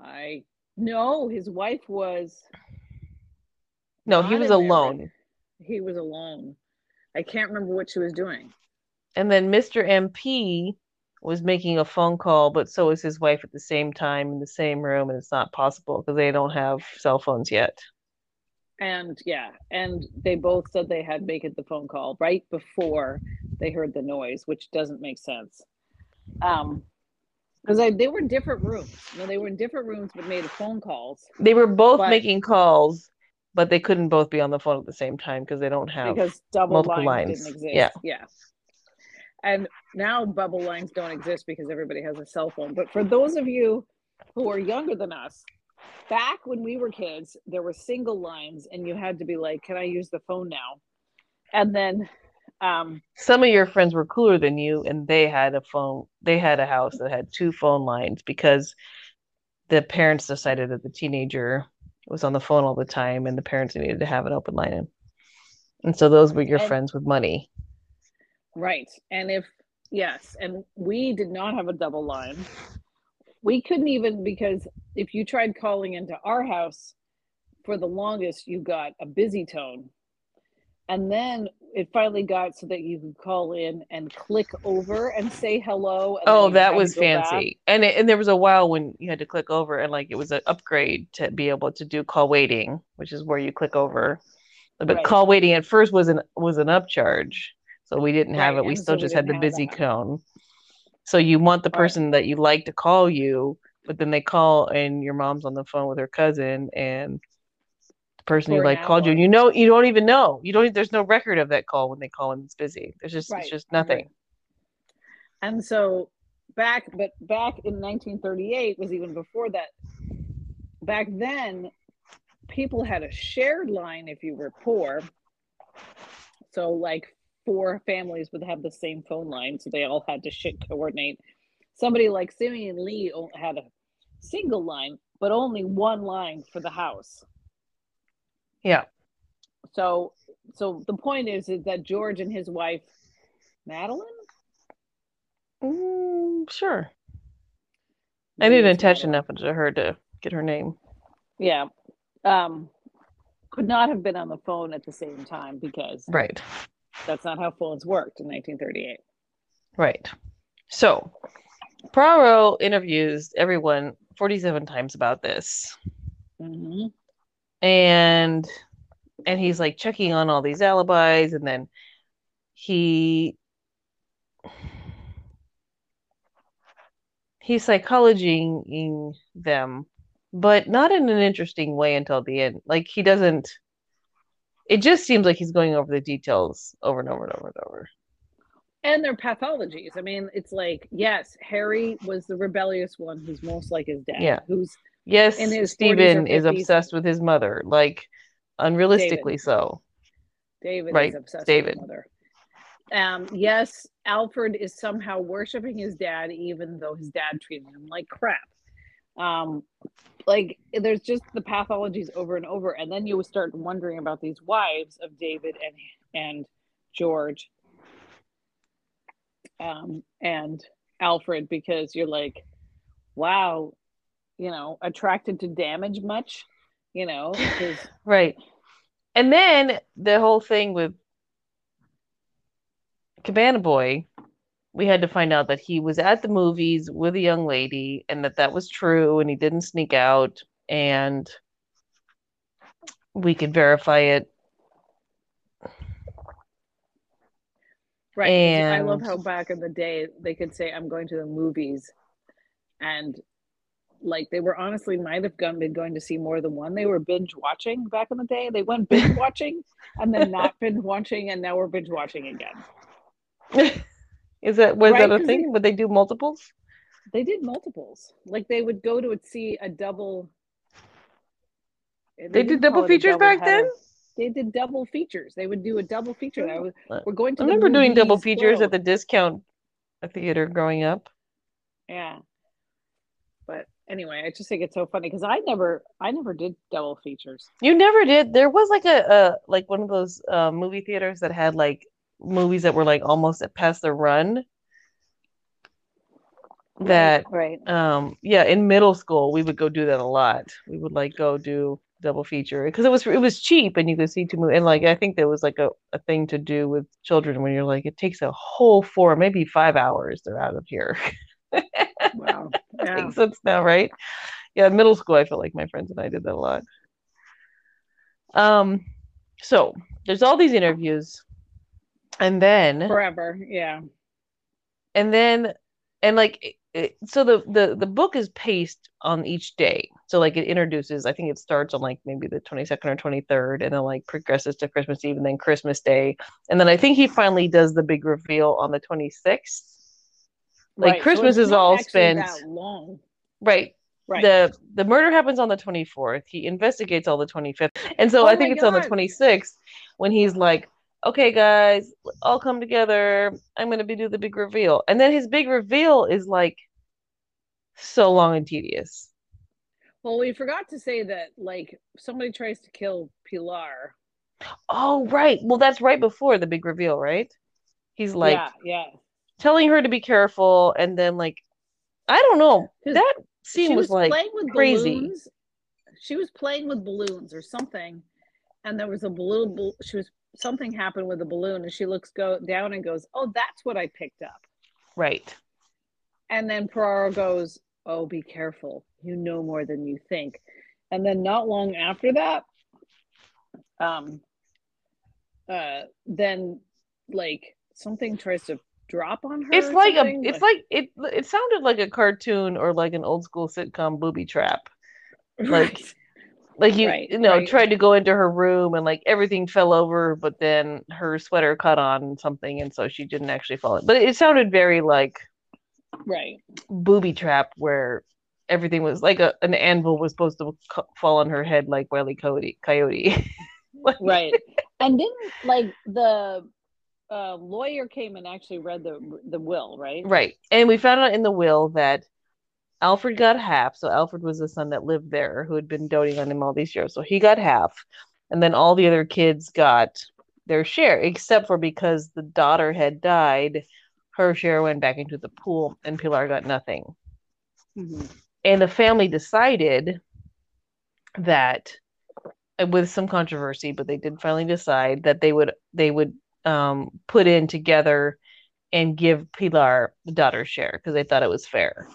I no, his wife was No, he was alone. He was alone. I can't remember what she was doing. And then Mr. MP was making a phone call, but so is his wife at the same time in the same room, and it's not possible because they don't have cell phones yet. And yeah, and they both said they had made it the phone call right before they heard the noise, which doesn't make sense. Um, because they were in different rooms. You know, they were in different rooms, but made phone calls They were both But- making calls, but they couldn't both be on the phone at the same time because they don't have. because double multiple lines, lines. didn't exist. Yeah. yeah. And now bubble lines don't exist because everybody has a cell phone. But for those of you who are younger than us, back when we were kids, there were single lines, and you had to be like, "Can I use the phone now?" And then, um, Some of your friends were cooler than you, and they had a phone. They had a house that had two phone lines because the parents decided that the teenager was on the phone all the time, and the parents needed to have an open line. And so those were your And- friends with money. Right. And if, yes, and we did not have a double line. We couldn't even, because if you tried calling into our house for the longest, you got a busy tone. And then it finally got so that you could call in and click over and say hello. and Oh, that was go back. fancy. And it, and there was a while when you had to click over and like it was an upgrade to be able to do call waiting, which is where you click over. But Right. call waiting at first was an was an upcharge. So we didn't have Right, it. We and still so we just had the busy that. cone. So you want the Right. person that you like to call you, but then they call and your mom's on the phone with her cousin and person who like called you and you know you don't even know. You don't there's no record of that call when they call and it's busy. There's just Right, it's just nothing. And so back, but back in 1938 was even before that. Back then, people had a shared line if you were poor. So, like, four families would have the same phone line, so they all had to shit coordinate. Somebody like Simeon Lee had a single line, but only one line for the house. Yeah. So, so the point is, is that George and his wife, Madeline, Mm, sure. I didn't attach enough to her to get her name. yeah um could not have been on the phone at the same time because Right. that's not how phones worked in 1938 Right. So, Poirot interviews everyone 47 times about this. hmm And and he's like checking on all these alibis and then he he's psychologying them, but not in an interesting way until the end. Like he doesn't it just seems like he's going over the details over and over and over and over. and their pathologies i mean it's like yes harry was the rebellious one who's most like his dad Yeah. who's Yes, In his 40s Stephen is obsessed with his mother, like unrealistically so. david Right, is obsessed David. with his mother. Um yes alfred is somehow worshiping his dad even though his dad treated him like crap. Um like there's just the pathologies over and over and then you start wondering about these wives of david and and george. Um and alfred because you're like wow you know attracted to damage much you know Right. And then the whole thing with Cabana Boy, we had to find out that he was at the movies with a young lady and that that was true and he didn't sneak out and we could verify it. Right. 'cause I love how back in the day they could say, I'm going to the movies. And like they were honestly might have gone, been going to see more than one. They were binge watching back in the day. They went binge watching and then not binge watching, and now we're binge watching again. Is that was Right, that a thing? Would they do multiples? They did multiples. Like they would go to see a double. They did double features back then? They did double features. They would do a double feature. I was, Uh, we're going to I remember doing double features plural. at the discount theater growing up. Yeah. Anyway, I just think it's so funny because I never, I never did double features. You never did. There was like a, a like one of those uh, movie theaters that had like movies that were like almost past the run. That right. um yeah, in middle school we would go do that a lot. We would like go do double feature because it was it was cheap and you could see two movies and like I think there was like a, a thing to do with children when you're like it takes a whole four maybe five hours they're out of here. Wow. Yeah. Makes sense now, right? Yeah, middle school I felt like my friends and I did that a lot. Um, so there's all these interviews, and then Forever. Yeah. and then and like it- so the the the book is paced on each day. So like it introduces, I think it starts on like maybe the 22nd or 23rd, and then like progresses to Christmas Eve and then Christmas Day, and then I think he finally does the big reveal on the 26th. Like Right. So Christmas it's is all spent that long. right Right. the the murder happens on the 24th he investigates all the 25th and so Oh i think it's on the 26th when he's like okay guys all come together i'm going to be do the big reveal and then his big reveal is like so long and tedious well, we forgot to say that like somebody tries to kill Pilar. oh right well that's right before the big reveal right he's like yeah. Yeah. Telling her to be careful and then like i don't know. that scene she was, like playing with crazy. balloons. She was playing with balloons or something, and there was a balloon. She was something happened with a balloon, and she looks go down and goes, "Oh, that's what I picked up." right And then Poirot goes, "Oh, be careful. You know more than you think." And then not long after that, um, uh, then like something tries to drop on her. it's like a it's like- like it it sounded like a cartoon or like an old school sitcom booby trap like Right. like you Right, you know right. tried to go into her room and like everything fell over but then her sweater caught on something and so she didn't actually fall but it sounded very like right. booby trap where everything was like a, an anvil was supposed to fall on her head like Wiley Coyote coyote Like- right and didn't like the uh, lawyer came and actually read the the will right? Right. And we found out in the will that Alfred got half. So Alfred was the son that lived there who had been doting on him all these years. So he got half. And then all the other kids got their share except for because the daughter had died her share went back into the pool and Pilar got nothing. Mhm. and the family decided that with some controversy but they did finally decide that they would they would um put in together and give Pilar the daughter's share because they thought it was fair.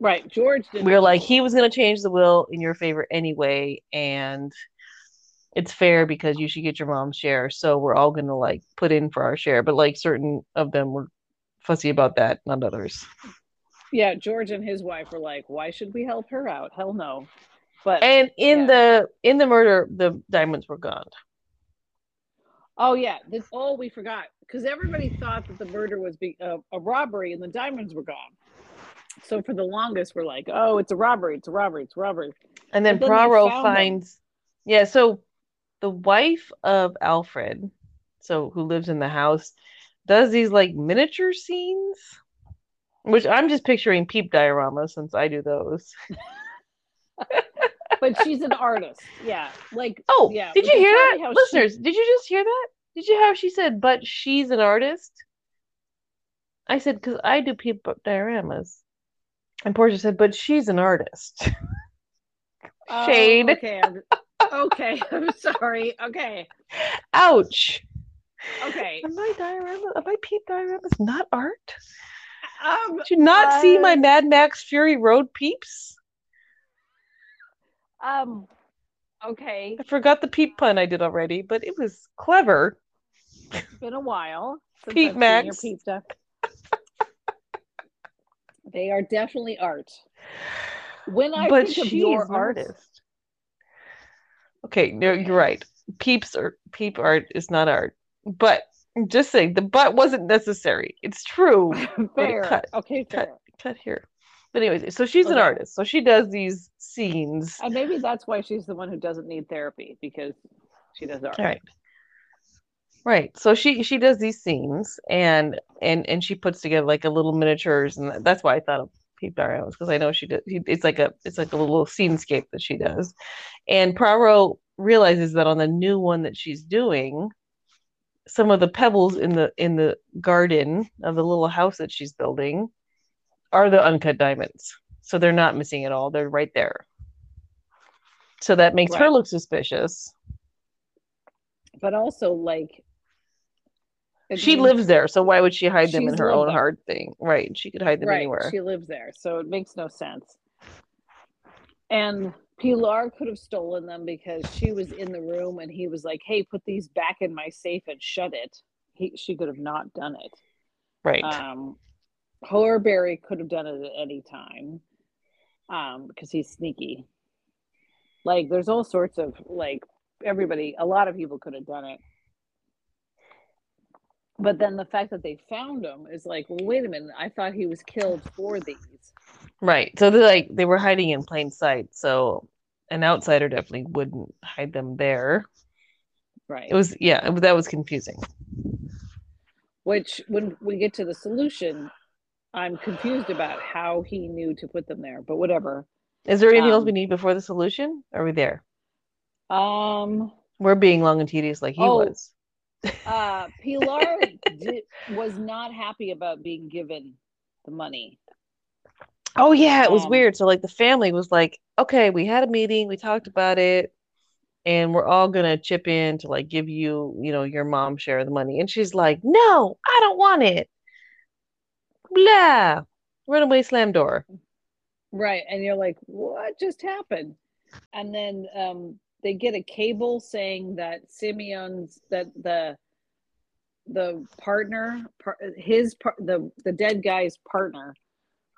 right george We were like he was going to change the will in your favor anyway and it's fair because you should get your mom's share so we're all going to like put in for our share but like certain of them were fussy about that not others. yeah george and his wife were like why should we help her out hell no but And in Yeah. the in the murder the diamonds were gone. Oh yeah this, oh we forgot because everybody thought that the murder was be, uh, a robbery and the diamonds were gone so for the longest we're like oh it's a robbery it's a robbery it's a robbery And then then Poirot them. finds, yeah. So the wife of Alfred, so who lives in the house, does these like miniature scenes, which I'm just picturing peep dioramas since I do those. but she's an artist yeah like Oh, yeah did you hear that, how she- listeners? Did you just hear that? Did you have she said, but she's an artist? I said because I do peep dioramas, and Portia said, but she's an artist. Oh, Shade. okay I'm, okay i'm sorry okay Ouch. okay Are my diorama, my peep dioramas not art? um Did you not see my Uh, Mad Max Fury Road peeps? Um. Okay. I forgot the peep pun I did already, but it was clever. It's been a while since Peep I've Max. your peep stuff. they are definitely art. When I but think of she's your an artist. Okay, no, you're right. Peeps or peep art is not art. But I'm just saying the but wasn't necessary. It's true. fair. cut, okay, cut. Cut here. But anyways, so she's an artist. So she does these scenes. And maybe that's why she's the one who doesn't need therapy because she does art. Right. Right. So she she does these scenes and and and she puts together like a little miniatures and that's why I thought of Peep Art because I know she. She, it's like a it's like a little scenescape that she does, and Poirot realizes that on the new one that she's doing, some of the pebbles in the in the garden of the little house that she's building are the uncut diamonds. So they're not missing at all. They're right there. So that makes her look suspicious. But also, like, she means- lives there, so why would she hide them in her own there. hard thing? Right. She could hide them right. anywhere. She lives there, so it makes no sense. And Pilar could have stolen them because she was in the room and he was like, "Hey, put these back in my safe and shut it." He, she could have not done it. right. Um, Horbury could have done it at any time, um, because he's sneaky. Like, there's all sorts of like everybody. A lot of people could have done it. But then the fact that they found him is like, well, wait a minute. I thought he was killed for these. Right. So they're like they were hiding in plain sight. So an outsider definitely wouldn't hide them there. Right. It was yeah, that was confusing. Which, when we get to the solution, I'm confused about how he knew to put them there. But whatever. Is there anything else we Um, need before the solution? Are we there? Um. We're being long and tedious like he Oh. was. uh Pilar di- was not happy about being given the money. Oh yeah, it was um, weird. So like the family was like, okay, we had a meeting, we talked about it, and we're all gonna chip in to like give you, you know, your mom share of the money. And she's like, no, I don't want it. Blah. Runaway slam door. Right. And you're like, what just happened? And then um they get a cable saying that Simeon's that the the partner par- his par- the the dead guy's partner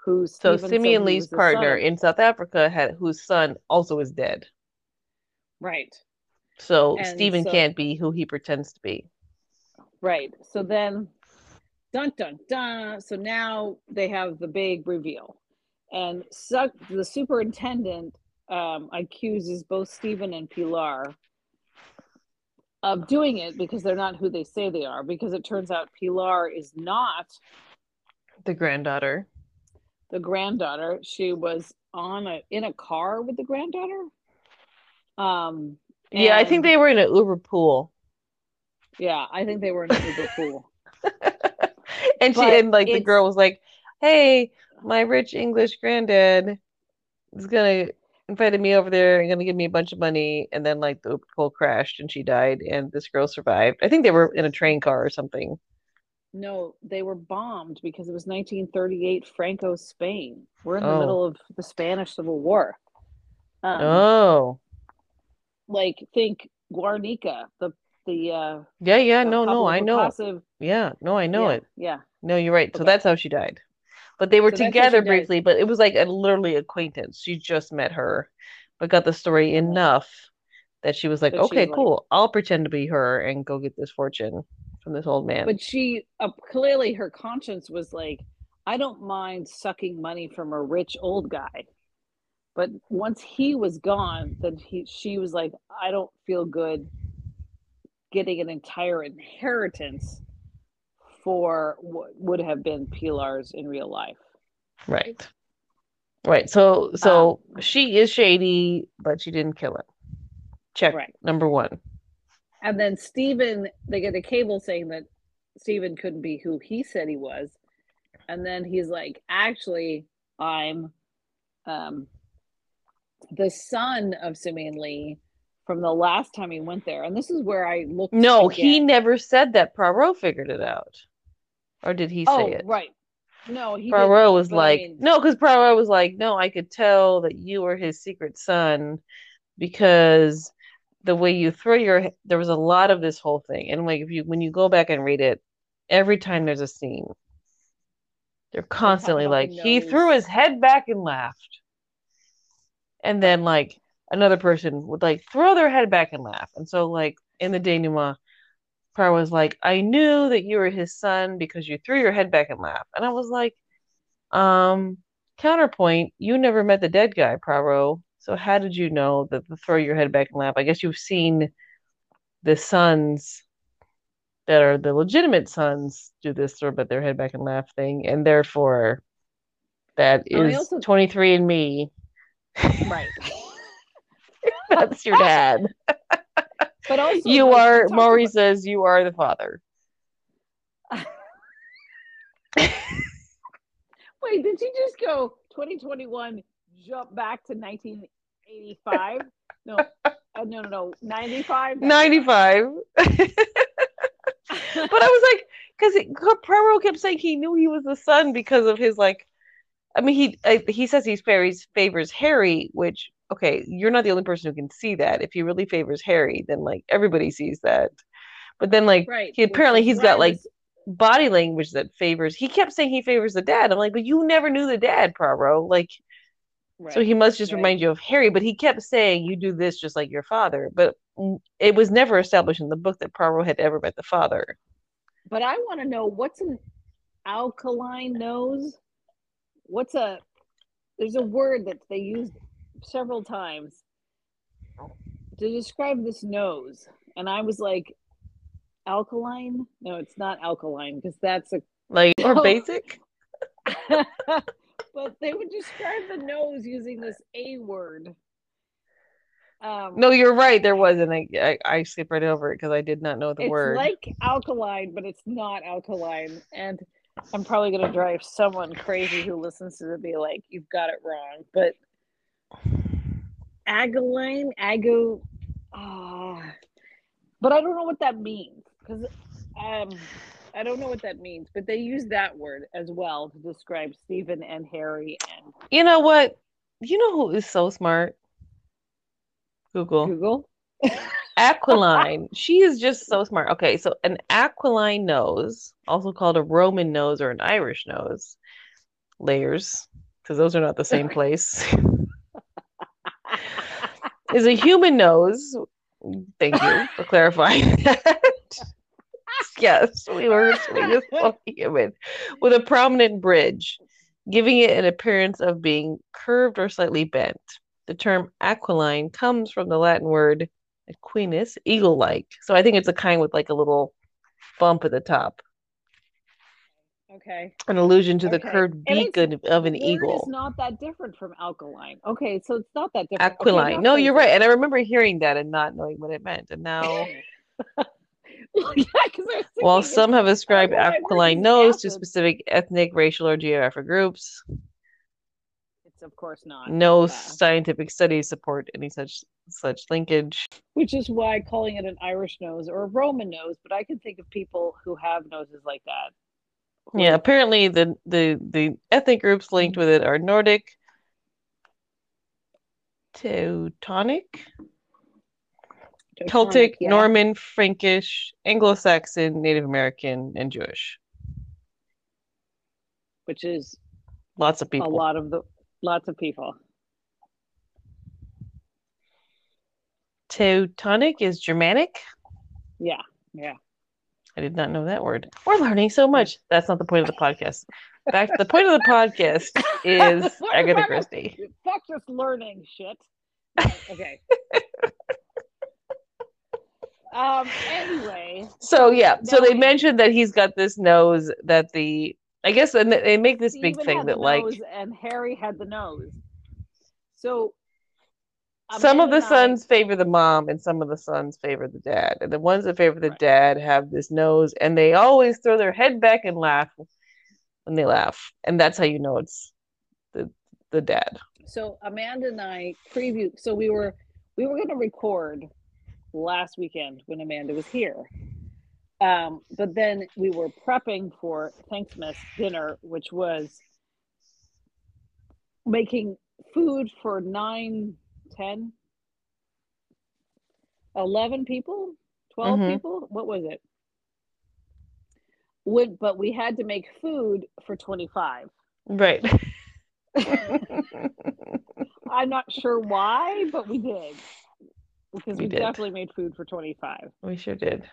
who's So Simeon Lee's partner son- in South Africa had whose son also is dead. right So And Stephen so- can't be who he pretends to be. right so then dun dun dun. So now they have the big reveal. And suck the superintendent um accuses both Stephen and Pilar of doing it because they're not who they say they are because it turns out Pilar is not The granddaughter. the granddaughter. She was on a in a car with the granddaughter. Um Yeah, I think they were in an Uber pool. yeah I think they were in a Uber pool and she and like the girl was like, "Hey, my rich English granddad is gonna invited me over there and gonna give me a bunch of money." And then like the Uber pool crashed and she died, and this girl survived. I think they were in a train car or something. No, they were bombed because it was 1938 Franco Spain. We're in the Oh. middle of the Spanish Civil War. Um, Oh, Like think Guernica, the the uh yeah, yeah. the No, no, I know. Yeah, no, I know yeah, it. Yeah. No, you're right. So that's how she died. But they were So that's how she together died. briefly, but it was like a literally acquaintance. She just met her, but got the story enough that she was like, okay, was like- cool. I'll pretend to be her and go get this fortune from this old man. But she uh, clearly her conscience was like, I don't mind sucking money from a rich old guy. But once he was gone, then he she was like, I don't feel good getting an entire inheritance for what would have been Pilar's in real life. Right. Right. So so Um, she is shady, but she didn't kill him. Check Right. number one. And then Stephen, they get a cable saying that Stephen couldn't be who he said he was. And then he's like, actually, I'm um, the son of Simeon Lee from the last time he went there. And this is where I looked. No, he never said that. Poirot figured it out. Or did he Oh, say it? right. No, he Poirot was like, mean, no, because Poirot was like, no, I could tell that you were his secret son because the way you throw your there was a lot of this whole thing. And like if you when you go back and read it every time there's a scene they're constantly like he threw his head back and laughed. And then like another person would like throw their head back and laugh. And so like in the denouement Par was like i knew that you were his son because you threw your head back and laughed. And i was like um counterpoint you never met the dead guy Poirot so how did you know that the throw your head back and laugh? I guess you've seen the sons that are the legitimate sons do this throw but their head back and laugh thing and therefore that Oh, is also- 23 and me. Right. that's your dad But also, you like, are maury about- says you are the father Wait, did you just go 2021? Jump back to 1985? no, uh, no, no, no, 95. 95 but i was like because Poirot kept saying he knew he was the son because of his like i mean he uh, he says he favors favors harry which okay you're not the only person who can see that if he really favors harry then like everybody sees that but then like right. he apparently he's why got like body language that favors he kept saying he favors the dad i'm like but you never knew the dad Poirot like so he must just right. remind you of harry but he kept saying you do this just like your father but it was never established in the book that Poirot had ever met the father But I want to know what's an alkaline nose? What's a there's a word that they use several times to describe this nose. And I was like, alkaline? No, it's not alkaline because that's a like or No. basic but they would describe the nose using this A word. Um, no you're right there was and i i, I skipped right over it because i did not know the it's word like alkaline, but it's not alkaline. And I'm probably going to drive someone crazy who listens to it be like, you've got it wrong. But agaline, ago, ah, but I don't know what that means because um, I don't know what that means. But they use that word as well to describe Stephen and Harry and you know what? You know who is so smart? Google. Google. aquiline. She is just so smart. Okay so an aquiline nose also called a roman nose or an irish nose layers because those are not the same place is a human nose. Thank you for clarifying that. Yes we were we human with a prominent bridge giving it an appearance of being curved or slightly bent. The term aquiline comes from the latin word aquilinus eagle-like. So i think it's a kind with like a little bump at the top Okay. an allusion to the curved beak of, an eagle It's not that different from alkaline. Okay, so it's not that different. Aquiline now no you're right and i remember hearing that and not knowing what it meant and now yeah, while some have ascribed Aquiline nose to specific ethnic racial or geographic groups it's, of course not. no uh, scientific studies support any such such linkage which is why calling it an Irish nose or a Roman nose, but I can think of people who have noses like that. Yeah apparently the the the ethnic groups linked mm-hmm. with it are nordic teutonic Teutonic, celtic yeah. norman frankish anglo-saxon native american and jewish which is lots of people. a lot of the lots of people. teutonic is germanic Yeah, yeah. I did not know that word. We're learning so much. That's not the point of the podcast. Back the point of the podcast is Agatha Christie. Fuck this learning shit. Okay. um. Anyway, So yeah, so they mentioned that he's got this nose that the I guess and they make this big thing that like and Harry had the nose. So some of the I- sons favor the mom and some of the sons favor the dad. And the ones that favor the Right. dad have this nose and they always throw their head back and laugh when they laugh. And that's how you know it's the the dad. so Amanda and I preview. So we were we were going to record last weekend when Amanda was here. Um, but then we were prepping for Thanksmas dinner, which was making food for nine, ten 11 people, 12 Mhm. people. What was it? Would but we had to make food for 25. Right. I'm not sure why, but we did. Because We we, did. definitely made food for 25. we sure did.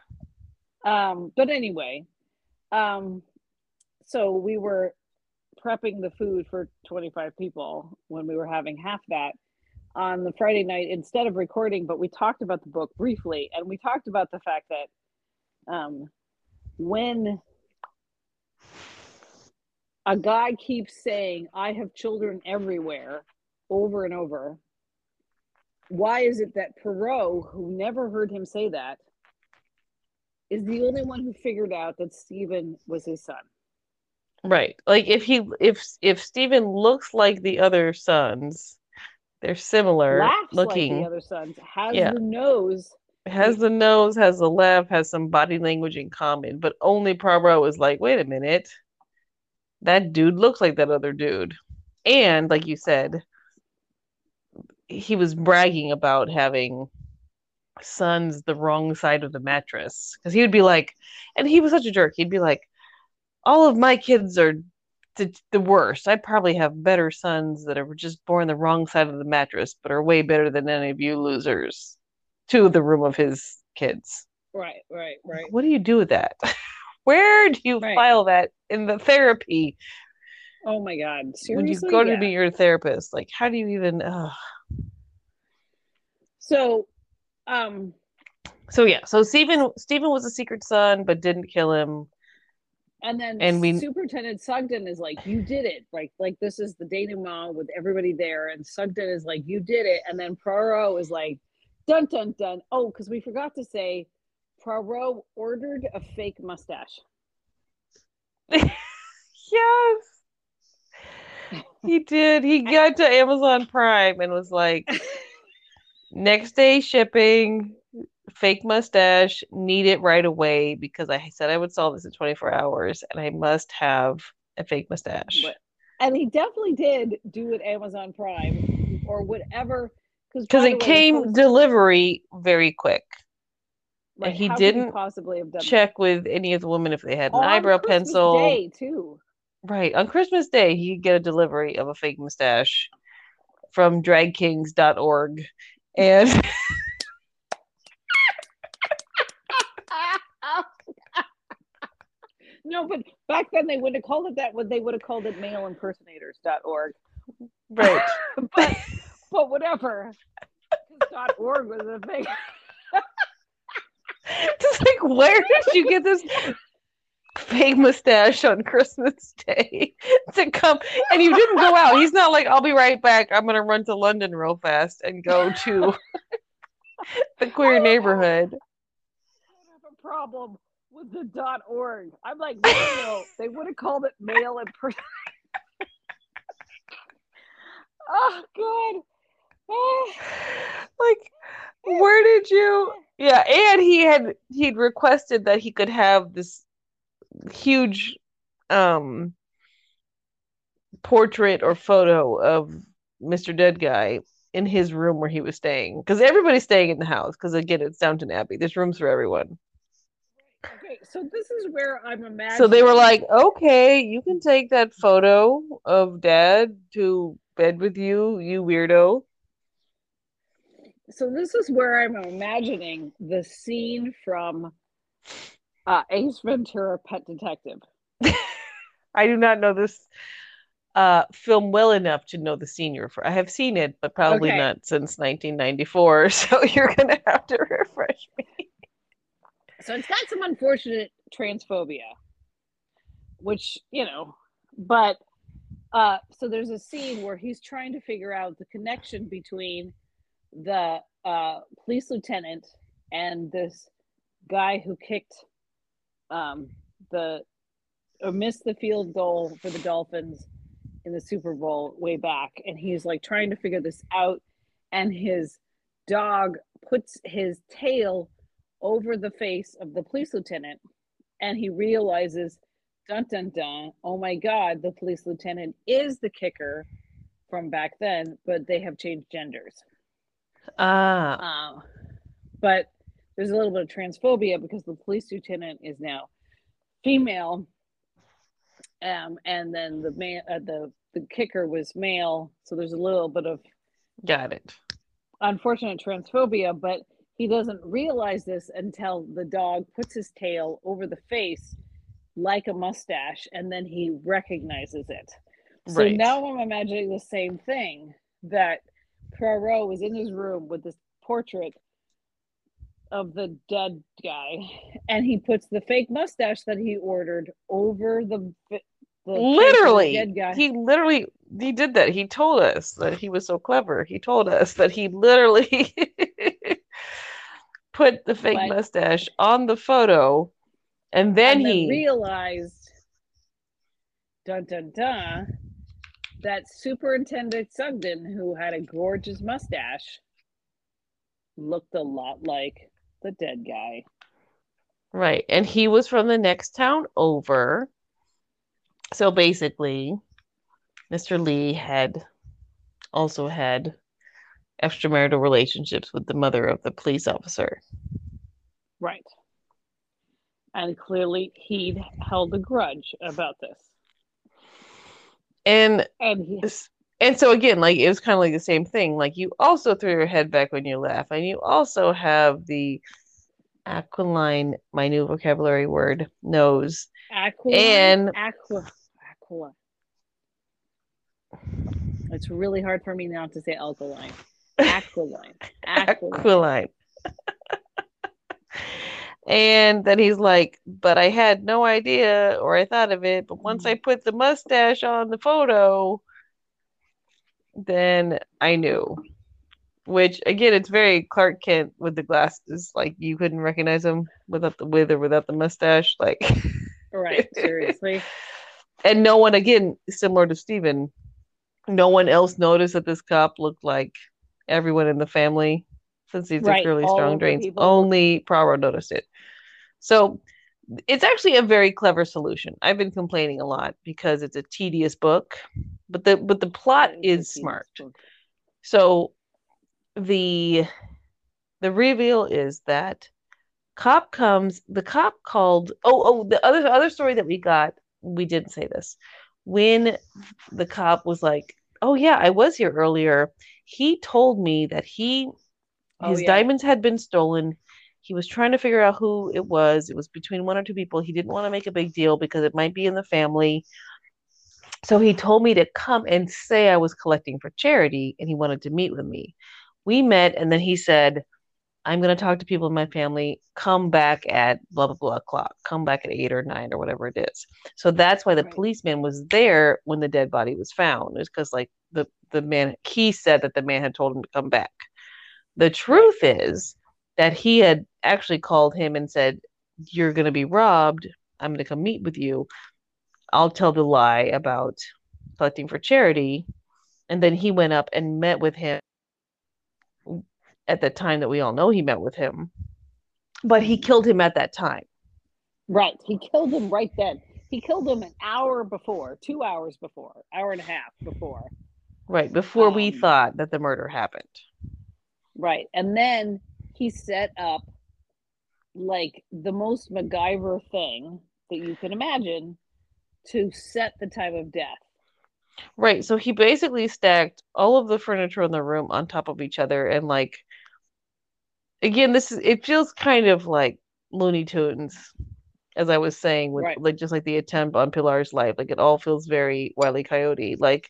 Um, but anyway, um, so we were prepping the food for 25 people when we were having half that on the Friday night instead of recording, but we talked about the book briefly and we talked about the fact that um, when a guy keeps saying, I have children everywhere over and over, why is it that Poirot, who never heard him say that, is the only one who figured out that Stephen was his son? Right. Like if he if if Stephen looks like the other sons, they're similar Laughs looking. like the other sons, has Yeah. the nose. has the nose, has the laugh, has some body language in common, but only Poirot is like, wait a minute, that dude looks like that other dude. And like you said, he was bragging about having sons the wrong side of the mattress. Because he would be like, and he was such a jerk, he'd be like, all of my kids are the, the worst. I probably have better sons that are just born the wrong side of the mattress, but are way better than any of you losers. To the room of his kids. Right, right, right. What do you do with that? Where do you Right. file that in the therapy Oh my God. Seriously? When you go to be your therapist? Like, how do you even? So, um, So yeah, so Stephen Stephen was a secret son, but didn't kill him. And then And we- Superintendent Sugden is like, "You did it!" Like, Like this is the denouement with everybody there, and Sugden is like, "You did it!" And then Poirot is like, "Dun dun dun!" Oh, because we forgot to say, Poirot ordered a fake mustache. Yes, he did. He got to Amazon Prime and was like, next day shipping, fake mustache, need it right away because I said I would solve this in 24 hours and I must have a fake mustache. And he definitely did do it Amazon Prime or whatever. Because it came delivery very quick. right, he didn't possibly have done that? Check with any of the women if they had an oh, On eyebrow Christmas pencil. Day too. Right. On Christmas Day, he'd get a delivery of a fake mustache from dragkings.org. And no, but back then they wouldn't have called it that. Would they would have called it maleimpersonators.org. right. but but whatever. dot .org was a thing. Just like, where did you get this fake mustache on Christmas Day to come? And you didn't go out. He's not like, I'll be right back. I'm going to run to London real fast and go to the queer neighborhood. I have a problem with the dot .org. I'm like, no. They would have called it mail and person. oh God. Oh, Like, where did you? Yeah, and he had he'd requested that he could have this huge um portrait or photo of Mr. Dead Guy in his room where he was staying because everybody's staying in the house because again it's Downton Abbey. There's rooms for everyone. Okay, so this is where I'm imagining. So they were like, "Okay, you can take that photo of Dad to bed with you, you weirdo." so this is where I'm imagining the scene from uh, Ace Ventura: Pet Detective. I do not know this uh, film well enough to know the senior for. I have seen it, but probably Okay. not since 1994. So you're gonna have to refresh me. So it's got some unfortunate transphobia, which you know, but uh, so there's a scene where he's trying to figure out the connection between the uh, police lieutenant and this guy who kicked um, the or missed the field goal for the Dolphins in the Super Bowl way back, and he's like trying to figure this out, and his dog puts his tail over the face of the police lieutenant, and he realizes, dun dun dun, oh my god, the police lieutenant is the kicker from back then, but they have changed genders. Ah, Um, but there's a little bit of transphobia because the police lieutenant is now female, um, and then the man, uh, the the kicker was male, so there's a little bit of got it. Unfortunate transphobia, but he doesn't realize this until the dog puts his tail over the face like a mustache, and then he recognizes it. So right. now I'm imagining the same thing that Poirot was in his room with this portrait of the dead guy, and he puts the fake mustache that he ordered over the. the literally, dead guy. he literally he did that. He told us that he was so clever. He told us that he literally put the fake but, mustache on the photo, and then and he realized, dun dun dun, that Superintendent Sugden, who had a gorgeous mustache, looked a lot like the dead guy. Right. And he was from the next town over. So basically, Mr. Lee had also had extramarital relationships with the mother of the police officer. Right. And clearly he'd held a grudge about this. And and, he, and so again, like it was kind of like the same thing. Like you also throw your head back when you laugh, and you also have the aquiline, my new vocabulary word, nose. Aquiline, and aqua, aqua. It's really hard for me now to say alkaline. Aquiline. Aquiline. aquiline. and then he's like, but I had no idea or I thought of it. But once I mm. put the mustache on the photo, then I knew. Which again, it's very Clark Kent with the glasses. Like you couldn't recognize him without the with or without the mustache. Like, right? Seriously. and no one, again, similar to Stephen, no one else noticed that this cop looked like everyone in the family since he's right. a really strong drains. Only Poirot noticed it. So it's actually a very clever solution. I've been complaining a lot because it's a tedious book, but the but the plot is smart. Book. So the the reveal is that cop comes the cop called oh oh the other other story that we got we didn't say this when the cop was like oh yeah i was here earlier he told me that he oh, his yeah. diamonds had been stolen he was trying to figure out who it was. It was between one or two people. He didn't want to make a big deal because it might be in the family. So he told me to come and say I was collecting for charity and he wanted to meet with me. We met and then he said, I'm going to talk to people in my family. Come back at blah, blah, blah o'clock. Come back at eight or nine or whatever it is. So that's why the right. policeman was there when the dead body was found. It's because, like, the, the man, he said that the man had told him to come back. The truth is, that he had actually called him and said, You're going to be robbed. I'm going to come meet with you. I'll tell the lie about collecting for charity. And then he went up and met with him at the time that we all know he met with him. But he killed him at that time. Right. He killed him right then. He killed him an hour before, two hours before, hour and a half before. Right. Before um, we thought that the murder happened. Right. And then he set up like the most MacGyver thing that you can imagine to set the time of death. Right. So he basically stacked all of the furniture in the room on top of each other and like again this is it feels kind of like Looney Tunes as I was saying with right. like just like the attempt on Pilar's life like it all feels very Wile E. Coyote like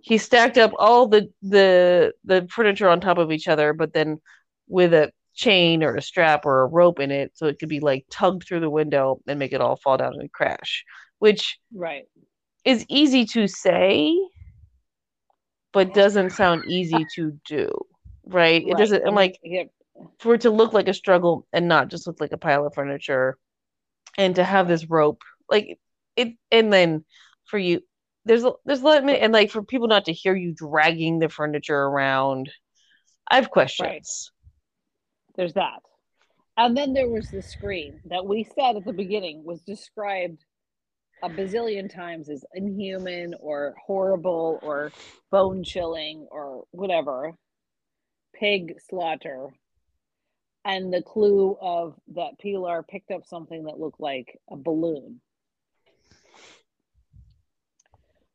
he stacked up all the the the furniture on top of each other but then with a chain or a strap or a rope in it so it could be like tugged through the window and make it all fall down and crash which right is easy to say but doesn't sound easy to do right, right. it doesn't i'm like yeah. For it to look like a struggle and not just look like a pile of furniture and to have this rope like it and then for you there's there's a lot and like for people not to hear you dragging the furniture around i have questions there's that. And then there was the scream that we said at the beginning was described a bazillion times as inhuman or horrible or bone chilling or whatever. Pig slaughter. And the clue of that Pilar picked up something that looked like a balloon.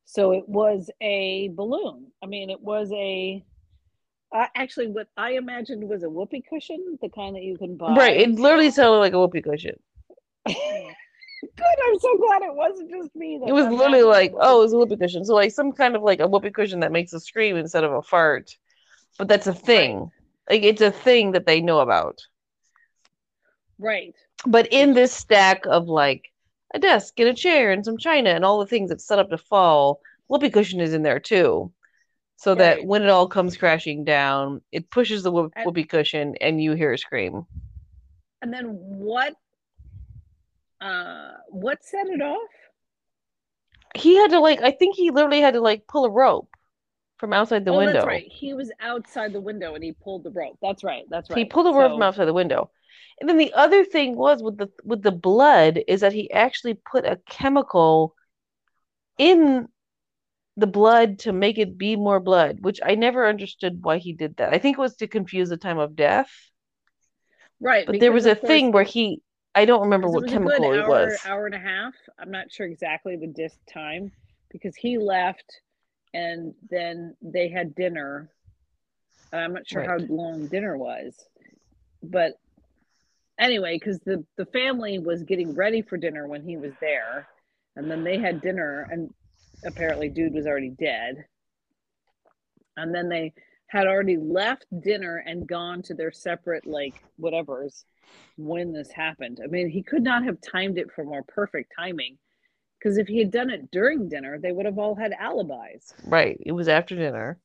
So it was a balloon. I mean, it was a uh, actually what I imagined was a whoopee cushion, the kind that you can buy. Right. It literally sounded like a whoopee cushion. Good. I'm so glad it wasn't just me. It was literally like, oh, it was a whoopee cushion. So like some kind of like a whoopee cushion that makes a scream instead of a fart. But that's a thing. Right. Like it's a thing that they know about. Right. But in this stack of like a desk and a chair and some china and all the things that's set up to fall, whoopee cushion is in there too. So right. that when it all comes crashing down, it pushes the whoop- whoopee cushion and you hear a scream. And then what uh what set it off? He had to like I think he literally had to like pull a rope from outside the oh, window. That's right. He was outside the window and he pulled the rope. That's right. That's right. He pulled the rope so... from outside the window. And then the other thing was with the with the blood is that he actually put a chemical in the blood to make it be more blood, which I never understood why he did that. I think it was to confuse the time of death. Right. But there was a thing where he I don't remember what chemical hour, it was. Hour and a half. I'm not sure exactly the disc time because he left and then they had dinner. I'm not sure right. how long dinner was, but anyway, because the the family was getting ready for dinner when he was there, and then they had dinner, and apparently, dude was already dead. And then they had already left dinner and gone to their separate like whatever's when this happened. I mean, he could not have timed it for more perfect timing because if he had done it during dinner, they would have all had alibis. Right. It was after dinner.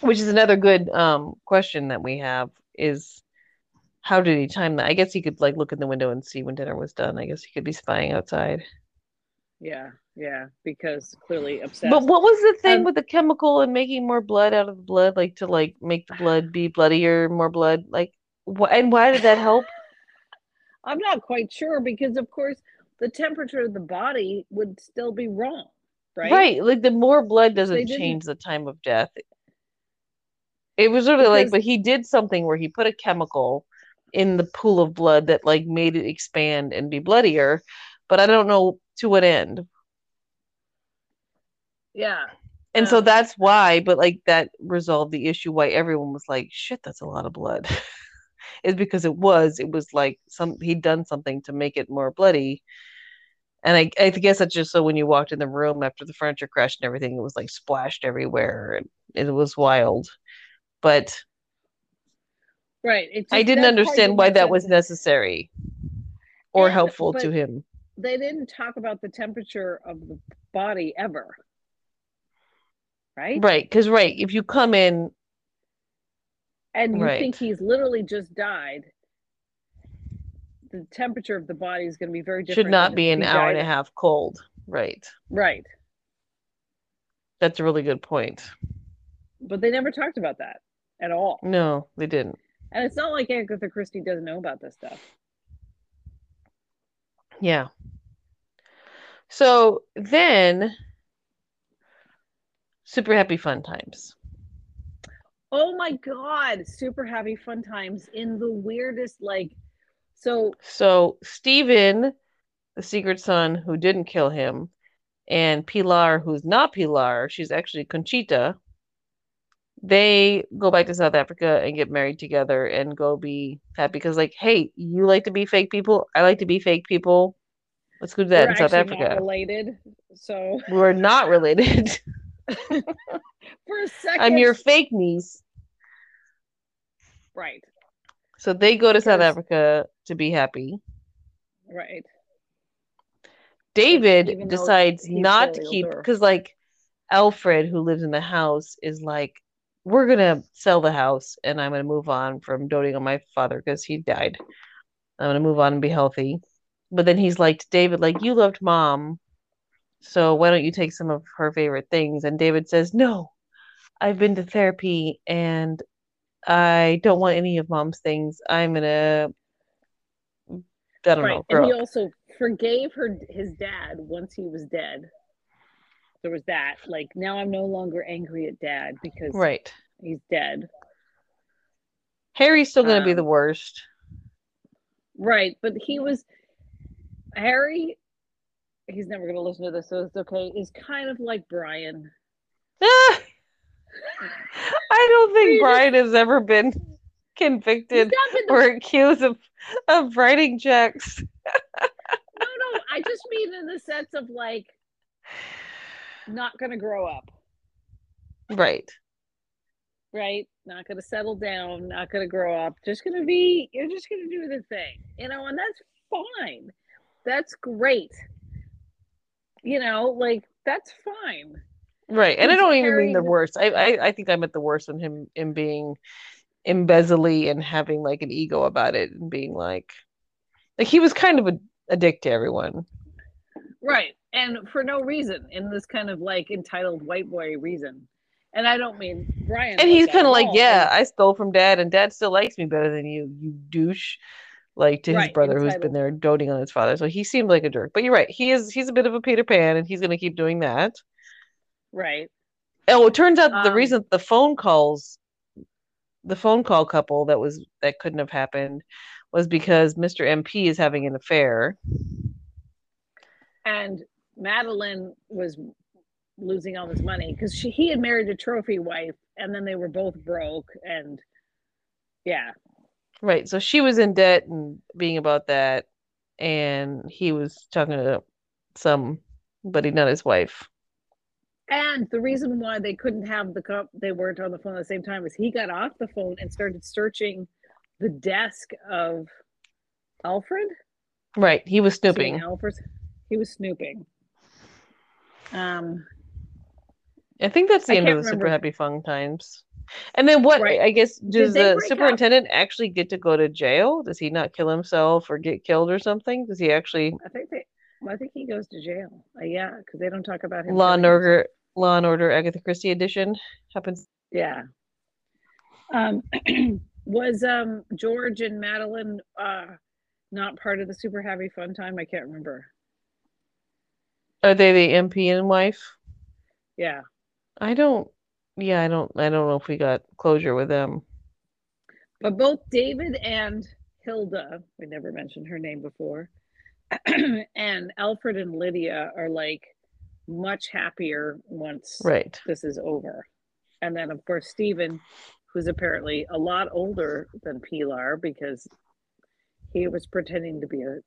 Which is another good um, question that we have is how did he time that? I guess he could like look in the window and see when dinner was done. I guess he could be spying outside. Yeah, yeah, because clearly obsessed. But what was the thing um, with the chemical and making more blood out of the blood, like to like make the blood be bloodier, more blood? Like, wh- and why did that help? I'm not quite sure because, of course, the temperature of the body would still be wrong, right? Right, like the more blood doesn't change the time of death. It was really like, but he did something where he put a chemical in the pool of blood that like made it expand and be bloodier, but I don't know to what end. Yeah. And um, so that's why, but like that resolved the issue why everyone was like, shit, that's a lot of blood. is because it was, it was like some he'd done something to make it more bloody. And I, I guess that's just so when you walked in the room after the furniture crashed and everything, it was like splashed everywhere and it was wild. But right, just, I didn't understand why that was necessary or and, helpful to him they didn't talk about the temperature of the body ever. Right? Right. Because, right, if you come in and you right. think he's literally just died, the temperature of the body is going to be very different. Should not be an hour and a half cold. Right. Right. That's a really good point. But they never talked about that at all. No, they didn't. And it's not like Agatha Christie doesn't know about this stuff. Yeah. So then, super happy fun times. Oh my god, super happy fun times in the weirdest like so so Stephen, the secret son who didn't kill him, and Pilar, who's not Pilar, she's actually Conchita. They go back to South Africa and get married together and go be happy because, like, hey, you like to be fake people. I like to be fake people. Let's go do that We're in South Africa. related, so we're not related. For a second, I'm your fake niece. Right. So they go to. South Africa to be happy. Right. David decides not to keep because, like, Alfred, who lives in the house, is like, we're gonna sell the house and I'm gonna move on from doting on my father because he died. I'm gonna move on and be healthy but then he's like david like you loved mom so why don't you take some of her favorite things and david says no i've been to therapy and i don't want any of mom's things i'm gonna i don't right. know and he also forgave her his dad once he was dead there was that like now i'm no longer angry at dad because right he's dead Harry's still going to be Um, the worst. Right, but he was Harry. He's never to listen to this, so it's okay. Is kind of like Brian. Ah! I don't think Brian has ever been convicted not been the- or accused of of writing checks. no, no. I just mean in the sense of like not going to grow up, Right. right? Not going to settle down. Not going to grow up. Just going to be. You're just going to do the thing, you know, and that's fine. That's great. You know, like that's fine. Right. And I don't even mean the worst. I, I I think I meant the worst in him in being embezzly and having like an ego about it and being like like he was kind of a, a dick to everyone. Right. And for no reason, in this kind of like entitled white boy reason. And I don't mean Brian. And like he's kind of like, all. yeah, I stole from dad and dad still likes me better than you, you douche. Like to his Right, brother who's been there doting on his father. So he seemed like a jerk. But you're right. He is he's a bit of a Peter Pan and he's gonna keep doing that. Right. Oh, it turns out that the Um, reason the phone calls, the phone call couple that was that couldn't have happened was because Mr. MP is having an affair. And Madeline was losing all this money because she he had married a trophy wife and then they were both broke and yeah. Right. So she was in debt and being about that, and he was talking to somebody, not his wife. And the reason why they couldn't have the cup they weren't on the phone at the same time is he got off the phone and started searching the desk of Alfred. Right. He was snooping. Alfred's he was snooping. Um I think that's the I end of the Super. Happy Fun Times. And then what? Right. I guess does the break up? superintendent actually get to go to jail? Does he not kill himself or get killed or something? Does he actually I think they well, I think he goes to jail. Uh, yeah, because they don't talk about him. Law and Order Law and Order Agatha Christie edition happens? Yeah. Um, was um George and Madeline uh not part of the super happy fun time? I can't remember. Are they the MP and wife? Yeah. I don't. Yeah, I don't. I don't know if we got closure with them. But both David and Hilda, we never mentioned her name before, and Alfred and Lydia are like much happier once Right. this is over. And then of course Stephen, who's apparently a lot older than Pilar because he was pretending to be a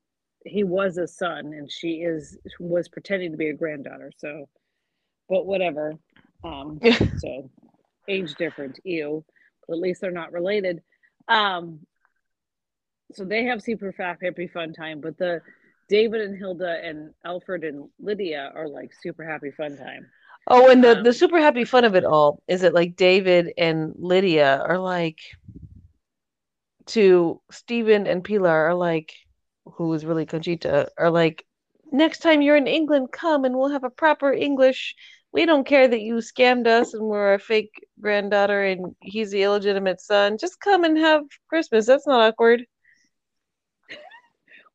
he was a son and she is was pretending to be a granddaughter. So but whatever. Um so age different, ew. But at least they're not related. Um so they have super fat happy fun time, but the David and Hilda and Alfred and Lydia are like super happy fun time. Oh, and the the Um, super happy fun of it all is that like David and Lydia are like to Stephen and Pilar are like who is really Conchita are like next time you're in England come and we'll have a proper English. We don't care that you scammed us and we're a fake granddaughter and he's the illegitimate son. Just come and have Christmas. That's not awkward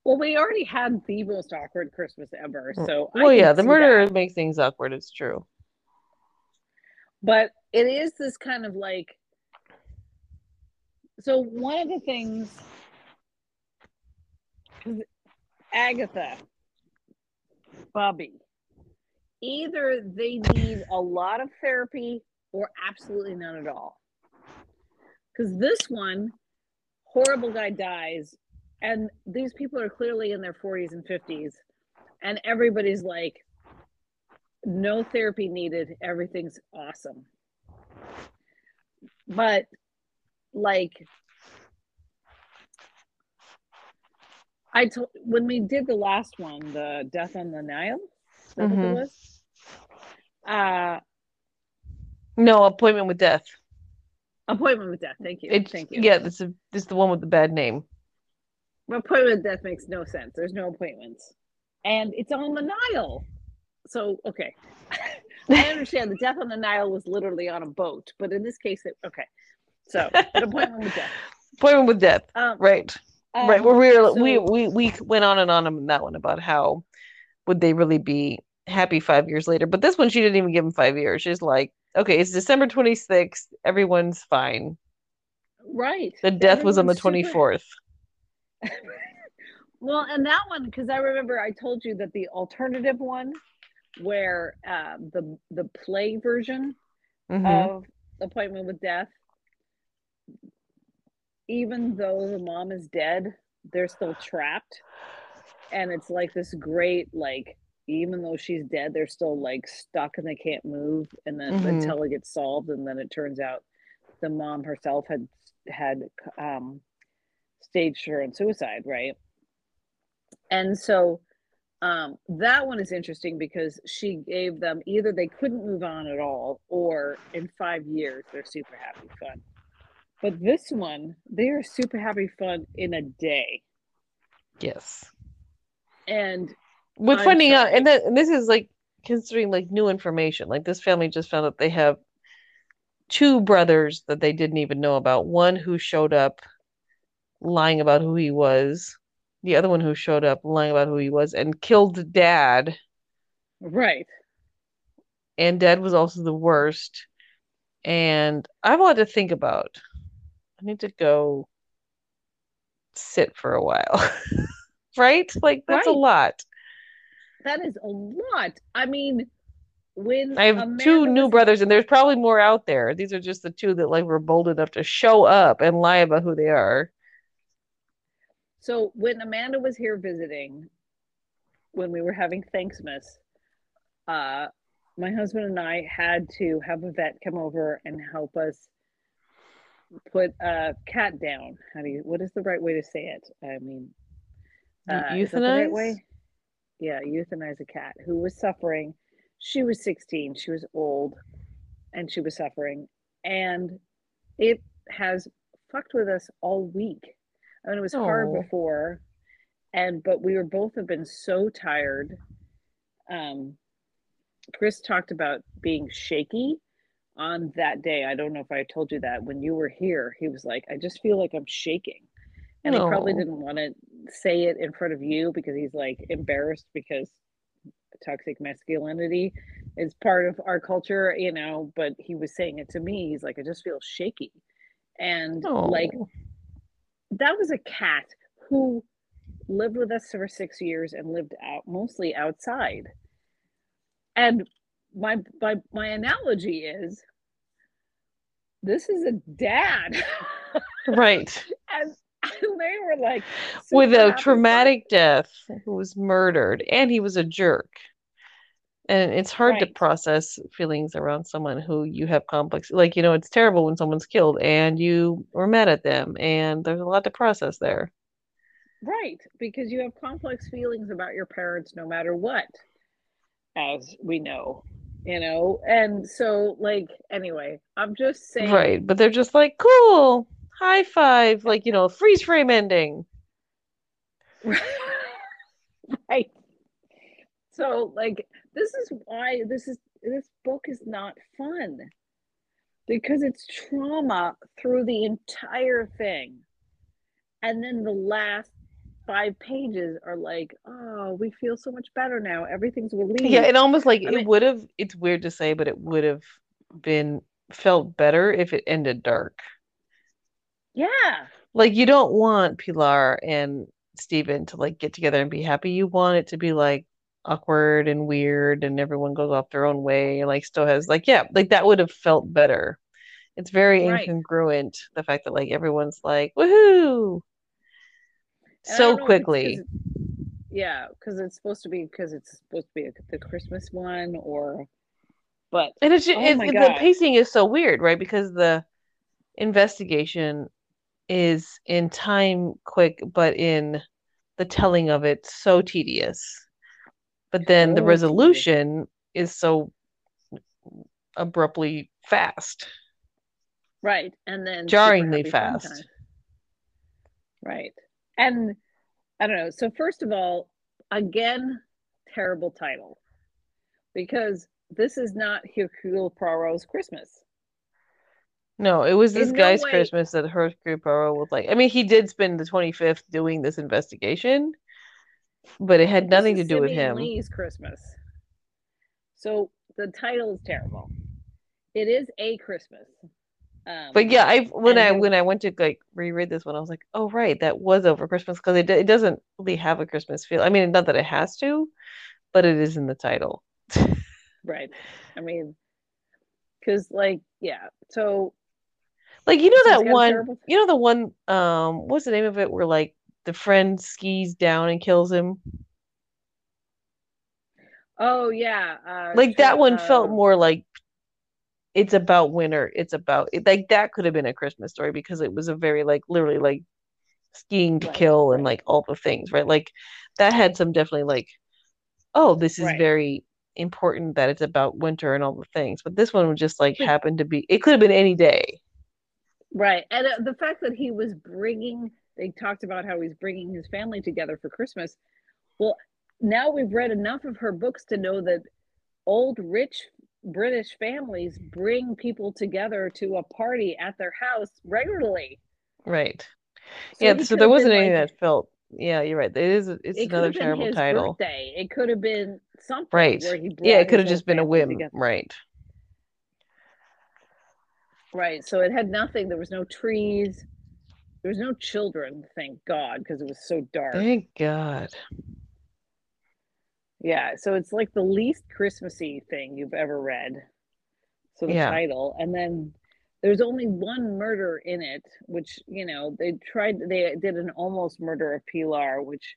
Well, we already had the most awkward Christmas ever, mm. so I well yeah the that. makes things awkward it's true But it is this kind of like. So one of the things, Agatha, Bobby, either they need a lot of therapy or absolutely none at all. Because this one, horrible guy dies, and these people are clearly in their 40s and 50s, and everybody's like, no therapy needed, everything's awesome. But, like, I told when we did the last one, the Death on the Nile, is that what Mhm. it was? Uh, no appointment with death appointment with death. Thank you. Thank you. yeah this is this is the one with the bad name appointment with death makes no sense. There's no appointments, and it's on the Nile. So okay, I understand the death on the Nile was literally on a boat, but in this case, it okay. So an appointment with death. appointment with death Um, right um, right where we were we, so- we we went on and on on that one about how would they really be happy five years later but this one she didn't even give him five years she's like okay it's december 26th everyone's fine right. The death was on the Everyone's super- 24th. Well, and that one because I remember I told you that the alternative one, where uh, the the play version Mhm. of Appointment with Death, even though the mom is dead, they're still trapped, and it's like this great like. Even though she's dead, they're still like stuck and they can't move, and then Mhm. until it gets solved, and then it turns out the mom herself had had um, staged her own suicide, right? And so um, that one is interesting because she gave them either they couldn't move on at all, or in five years they're super happy fun. But this one, they are super happy fun in a day, Yes. and With I'm finding out, and, that, and this is like considering like new information. Like this family just found out they have two brothers that they didn't even know about. One who showed up lying about who he was, the other one who showed up lying about who he was and killed dad. right, And dad was also the worst. And I have a lot to think about. I need to go sit for a while. Right? Like that's a lot. that is a lot. I mean, when I have two new brothers, and there's probably more out there. These are just the two that like were bold enough to show up and lie about who they are. So when Amanda was here visiting, when we were having Thanksmas, uh, my husband and I had to have a vet come over and help us put a cat down. How do you? What is the right way to say it? I mean, uh, the right Euthanize? way? Yeah, euthanize a cat who was suffering. She was 16. She was old, and she was suffering, and it has fucked with us all week. Mean, it was hard Oh. before, and but we were both have been so tired. Um, Chris talked about being shaky on that day. I don't know if I told you that when you were here. He was like, "I just feel like I'm shaking," and he probably didn't want to say it in front of you because he's like embarrassed because toxic masculinity is part of our culture, you know. But he was saying it to me. He's like, "I just feel shaky," and like Oh. That was a cat who lived with us for six years and lived out mostly outside. And my my my analogy is this is a dad. Right. and, and they were like With a traumatic death, who was murdered, and he was a jerk. And it's hard to process feelings around someone who you have complex. Like, you know, it's terrible when someone's killed and you were mad at them, and there's a lot to process there. Right, because you have complex feelings about your parents no matter what, as we know. You know, and so like anyway, I'm just saying Right. But they're just like, cool, high five, like, you know, freeze frame ending. right so like this is why this is this book is not fun. Because it's trauma through the entire thing. And then the last five pages are like oh we feel so much better now. Everything's relieved. Yeah, it almost like I it would have, it's weird to say, but it would have been felt better if it ended dark. yeah. Like you don't want Pilar and Stephen to like get together and be happy. You want it to be like awkward and weird and everyone goes off their own way like still has like yeah, like that would have felt better. It's very Right. incongruent the fact that like everyone's like woohoo And so don't know if it's 'cause quickly. it- yeah because it's supposed to be because it's supposed to be a, the christmas one or but And it's, ju- Oh it's the pacing is so weird, right? Because the investigation is in time quick, but in the telling of it so tedious. But then the resolution is so abruptly fast. Right. And then Jarringly fast. Right. And I don't know. So first of all, again, terrible title. Because this is not Hercule Poirot's Christmas. No, it was this In no guy's way- Christmas that Hercule Poirot was like. I mean, he did spend the 25th doing this investigation, but it had nothing to do with him. Lee's Christmas. So the title is terrible. It is a Christmas, Um, But yeah, I when I when I went to like reread this one, I was like, oh right, that was over Christmas because it it doesn't really have a Christmas feel. I mean, not that it has to, but it is in the title. right. I mean, because like yeah, so Like you know that one, terrible- you know the one, um, what's the name of it? Where like the friend skis down and kills him. oh yeah, uh, Like that one felt uh, more like it's about winter. It's about it, like that could have been a Christmas story because it was a very like literally like skiing to Right, kill and right. like all the things, right? Like that had some definitely like, oh, this is Right. very important that it's about winter and all the things. But this one would just like happened to be. It could have been any day. Right. And uh, the fact that he was bringing, they talked about how he's bringing his family together for Christmas. Well, now we've read enough of her books to know that old rich British families bring people together to a party at their house regularly. Right. So yeah. So there wasn't anything like- that felt. Yeah, you're right. It is. It's it another terrible title. birthday. It could have been something Right. where he Yeah, it could have just been a whim. together. Right. Right. So it had nothing. There was no trees. There was no children, thank God, because it was so dark. Thank God. Yeah, so it's like the least Christmassy thing you've ever read. So the Yeah. title, and then there's only one murder in it, which you know they tried. They did an almost murder of Pilar, which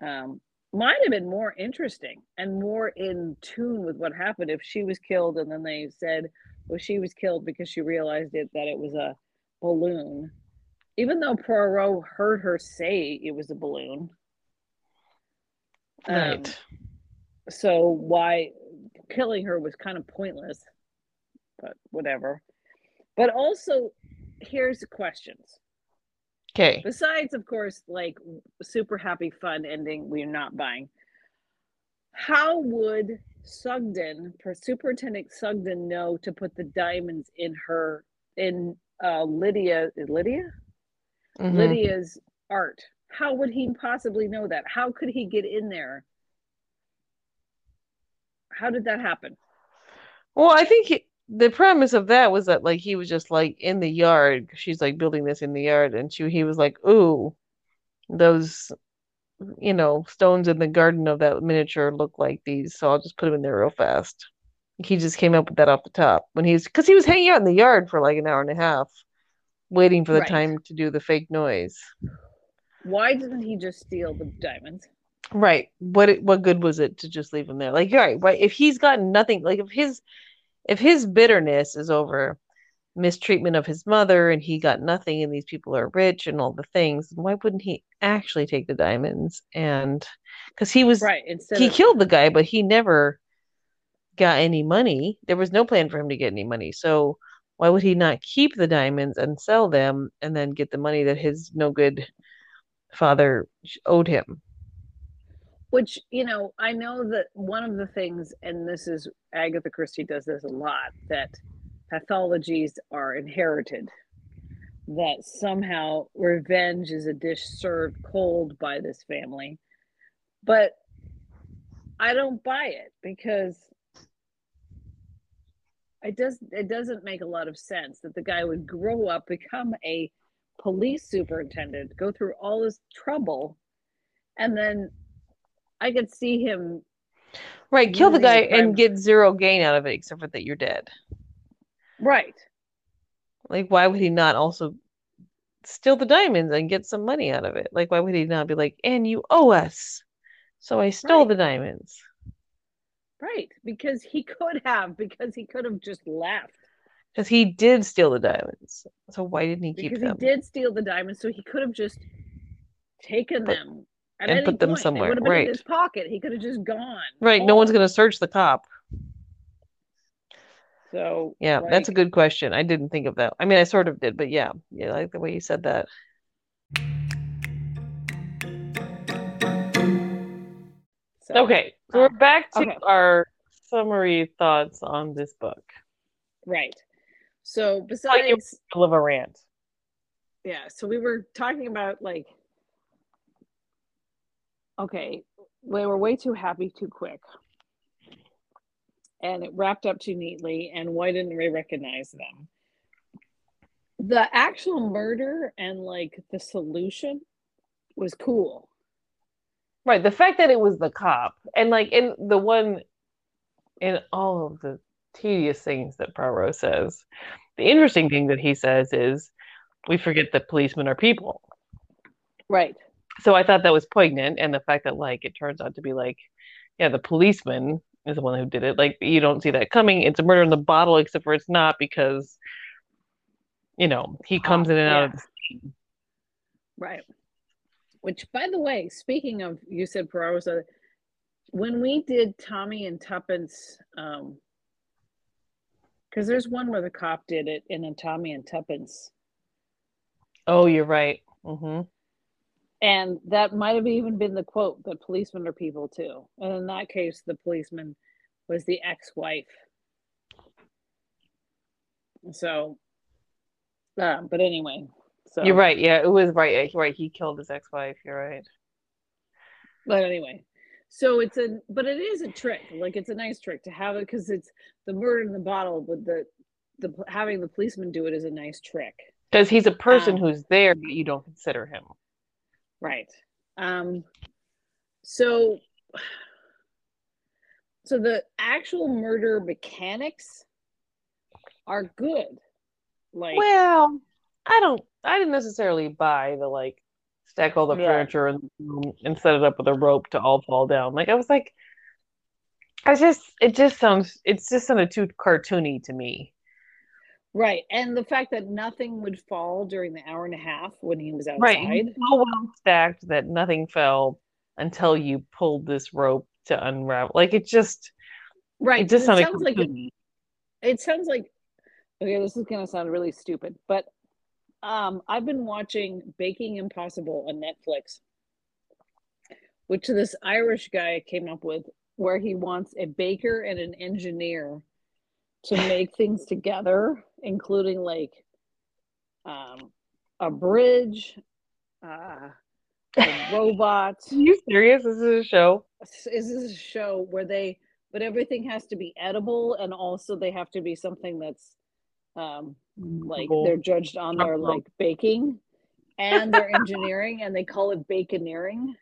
um, might have been more interesting and more in tune with what happened if she was killed, and then they said, well, she was killed because she realized it that it was a balloon, even though Poirot heard her say it was a balloon. Um, Right. so why killing her was kind of pointless but whatever but also here's the questions Okay. besides of course like super happy fun ending we're not buying how would sugden for superintendent sugden know to put the diamonds in her in uh lydia lydia Mhm. lydia's art how would he possibly know that how could he get in there how did that happen Well, I think he, the premise of that was that like he was just like in the yard. She's like building this in the yard, and she he was like, "Ooh, those, you know, stones in the garden of that miniature look like these, so I'll just put them in there real fast." He just came up with that off the top when he's because he was hanging out in the yard for like an hour and a half, waiting for the Right. time to do the fake noise. why didn't he just steal the diamonds Right. What what good was it to just leave him there? Like, you're right, right. If he's gotten nothing, like if his if his bitterness is over mistreatment of his mother and he got nothing and these people are rich and all the things, why wouldn't he actually take the diamonds? And because he was right instead he of killed the guy, but he never got any money. There was no plan for him to get any money. So why would he not keep the diamonds and sell them and then get the money that his no good father owed him? which you know i know that one of the things and this is agatha christie does this a lot that pathologies are inherited that somehow revenge is a dish served cold by this family but i don't buy it because it does it doesn't make a lot of sense that the guy would grow up become a police superintendent go through all this trouble and then I could see him Right, kill the guy and get zero gain out of it except for that you're dead. right. Like, why would he not also steal the diamonds and get some money out of it? Like, why would he not be like, and you owe us? So I stole Right. the diamonds. Right, because he could have, because he could have just left. Because he did steal the diamonds. So why didn't he keep Because them? he did steal the diamonds, so he could have just taken Put- them and put them point. Somewhere, would have been right. in his pocket. He could have just gone. Right, no one's gonna search the cop. So Yeah, that's a good question. I didn't think of that. I mean, I sort of did, but yeah, yeah, I like the way you said that. So- Okay, so we're um, back to okay. our summary thoughts on this book. Right. So Like besides of a rant. yeah so we were talking about like okay we were way too happy too quick and it wrapped up too neatly and why didn't we recognize them the actual murder and like the solution was cool. Right. The fact that it was the cop and like in the one in all of the tedious things that Poirot says, the interesting thing that he says is we forget that policemen are people. Right. So I thought that was poignant and the fact that like it turns out to be like, yeah, the policeman is the one who did it. Like you don't see that coming. It's a murder in the bottle, except for it's not because you know, he comes ah, in and out of the scene. Right. Which, by the way, speaking of, you said Poirot when we did Tommy and Tuppence, um, because there's one where the cop did it and then Tommy and Tuppence. Oh, you're right. Mm-hmm. And that might have even been the quote that policemen are people too. And in that case, the policeman was the ex wife. So uh, but anyway, so you're right. Yeah, it was right. Right, he killed his ex-wife. You're right. But anyway, so it's a but it is a trick. Like it's a nice trick to have it because it's the murder in the bottle, but the the having the policeman do it is a nice trick. Because he's a person um, who's there, but you don't consider him. Right. Um. So. So the actual murder mechanics are good. Like, well, I don't. I didn't necessarily buy the like stack all the yeah. furniture and and set it up with a rope to all fall down. Like I was like, I just it just sounds it's just sounded too cartoony to me. Right, and the fact that nothing would fall during the hour and a half when he was outside. Right, so well stacked that nothing fell until you pulled this rope to unravel. Like it just, right. It just it sounds like it sounds like okay, this is gonna sound really stupid, but um, I've been watching Baking Impossible on Netflix, which this Irish guy came up with, where he wants a baker and an engineer to make things together, including like um, a bridge, uh, a robot. Are you serious? This is a show. This is a show where they, but everything has to be edible, and also they have to be something that's um, like they're judged on their like baking and their engineering and they call it baconeering.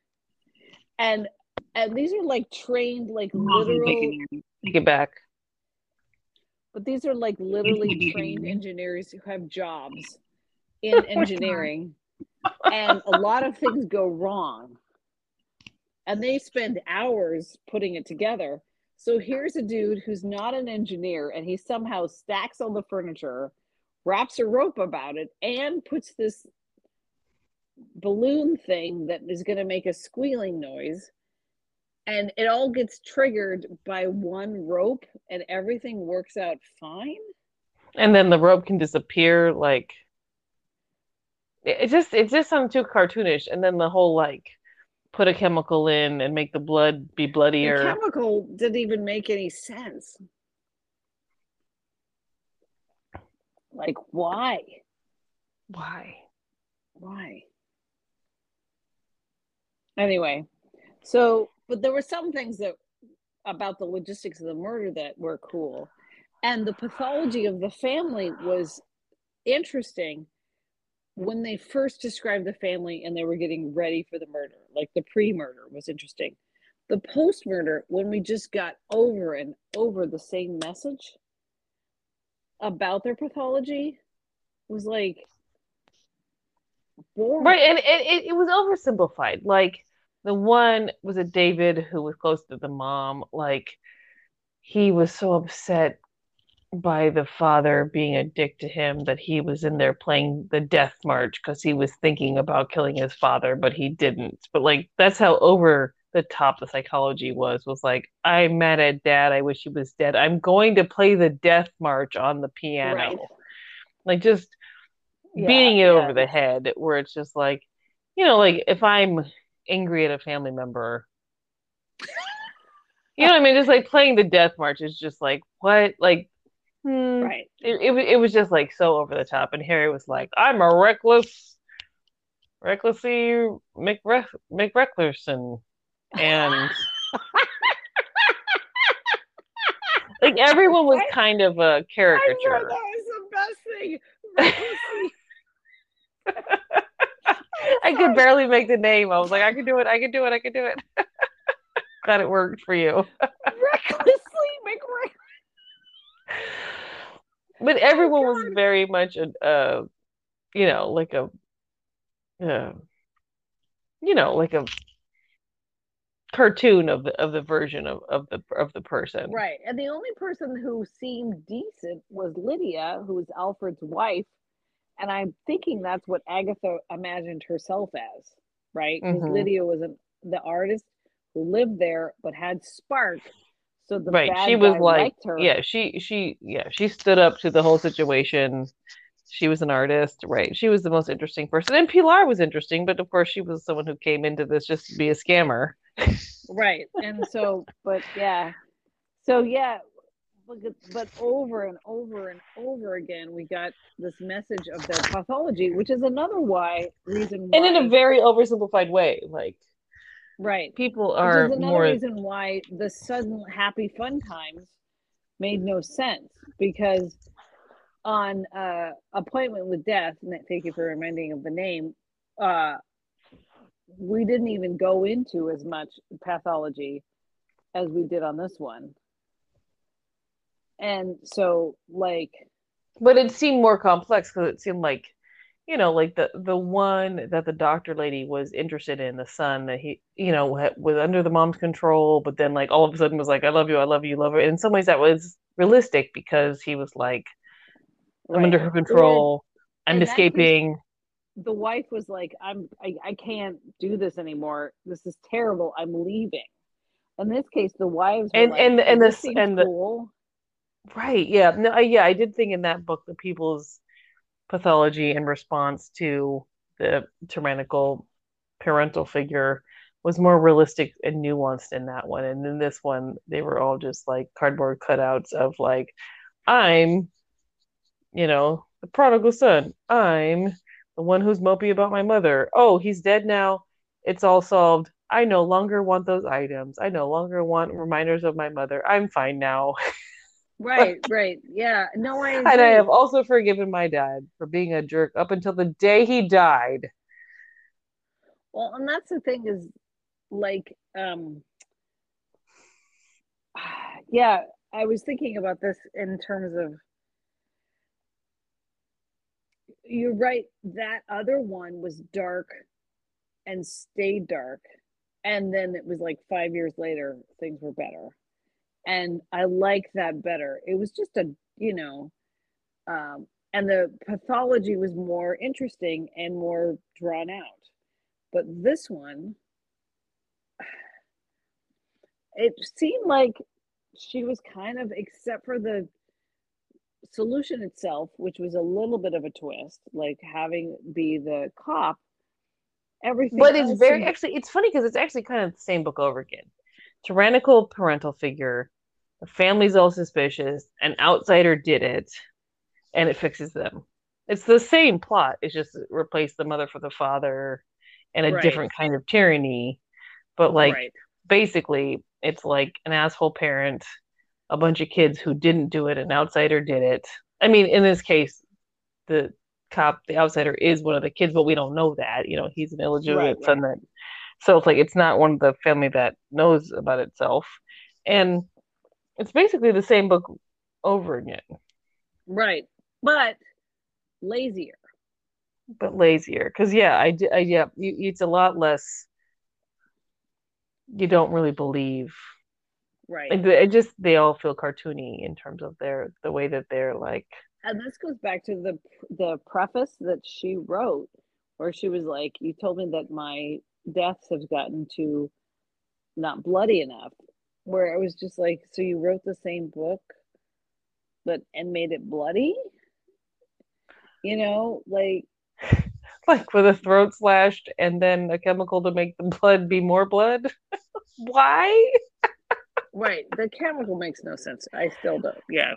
And and these are like trained like literal take it back. But these are like literally trained engineers who have jobs in oh engineering and a lot of things go wrong. And they spend hours putting it together. So here's a dude who's not an engineer and he somehow stacks all the furniture, wraps a rope about it, and puts this balloon thing that is going to make a squealing noise. And it all gets triggered by one rope and everything works out fine. And then the rope can disappear like it just it just sounds too cartoonish. And then the whole like put a chemical in and make the blood be bloodier. The chemical didn't even make any sense. Like, why? Why? Why? Anyway, so, but there were some things that about the logistics of the murder that were cool. And the pathology of the family was interesting when they first described the family and they were getting ready for the murder, like the pre murder was interesting. The post murder, when we just got over and over the same message about their pathology, was like boring. Right. And it, it, it was oversimplified. Like the one was a David who was close to the mom. Like he was so upset by the father being a dick to him that he was in there playing the death march because he was thinking about killing his father but he didn't but like that's how over the top the psychology was was like i'm mad at dad i wish he was dead i'm going to play the death march on the piano right. like just yeah, beating it yeah. over the head where it's just like you know like if i'm angry at a family member you know what i mean just like playing the death march is just like what like Hmm. Right. It, it, it was just like so over the top. And Harry was like, I'm a reckless, recklessly McRe- McRecklerson. And like everyone was kind of a caricature. that was the best thing. I could barely make the name. I was like, I can do it. I can do it. I can do it. Glad it worked for you. Recklessly McRae. But everyone oh, was very much a, uh, you know, like a, uh, you know, like a cartoon of the of the version of, of the of the person. Right. And the only person who seemed decent was Lydia, who was Alfred's wife. And I'm thinking that's what Agatha imagined herself as, right? Because mm-hmm. Lydia was an, the artist who lived there but had spark. So the right, she was like, yeah, she she yeah, she stood up to the whole situation. She was an artist, right? She was the most interesting person, and Pilar was interesting, but of course, she was someone who came into this just to be a scammer right and so but yeah. So yeah but over and over and over again we got this message of their pathology which is another why reason why, and in a very oversimplified way like right. people are another more reason why the sudden happy fun times made no sense because on uh appointment with death and thank you for reminding of the name uh we didn't even go into as much pathology as we did on this one. And so like but it seemed more complex because it seemed like you know like the the one that the doctor lady was interested in the son that he you know was under the mom's control but then like all of a sudden was like i love you i love you love her in some ways that was realistic because he was like i'm right. under her control i'm escaping the wife was like, I'm I, I can't do this anymore. This is terrible. I'm leaving. In this case, the wives and like, and and this and the right, yeah, no, yeah, I did think in that book the people's pathology in response to the tyrannical parental figure was more realistic and nuanced in that one, and in this one, they were all just like cardboard cutouts of like, I'm, you know, the prodigal son. I'm the one who's mopey about my mother. Oh, he's dead now. It's all solved. I no longer want those items. I no longer want reminders of my mother. I'm fine now. right, right. Yeah. No, I agree. And I have also forgiven my dad for being a jerk up until the day he died. Well, and that's the thing is like um yeah, I was thinking about this in terms of you're right. That other one was dark and stayed dark. And then it was like five years later, things were better. And I like that better. It was just a, you know, um, and the pathology was more interesting and more drawn out. But this one, it seemed like she was kind of, except for the solution itself, which was a little bit of a twist, like having be the cop, everything. But it's very actually, it's funny because it's actually kind of the same book over again. Tyrannical parental figure, the family's all suspicious, an outsider did it, and it fixes them. It's the same plot. It's just replace the mother for the father and a right. different kind of tyranny. But like right. basically, it's like an asshole parent a bunch of kids who didn't do it, an outsider did it. I mean, in this case, the cop, the outsider is one of the kids, but we don't know that. You know, he's an illegitimate right, son right. that so it's like it's not one of the family that knows about itself. And it's basically the same book over again. Right. But lazier. But lazier. Because, yeah, I, I yeah, you, it's a lot less. You don't really believe right. Like it just they all feel cartoony in terms of their the way that they're like and this goes back to the the preface that she wrote where she was like you told me that my deaths have gotten to not bloody enough where i was just like so you wrote the same book but and made it bloody? You know like like with a throat slashed and then a chemical to make the blood be more blood? Why right. The chemical makes no sense. I still don't. Yeah.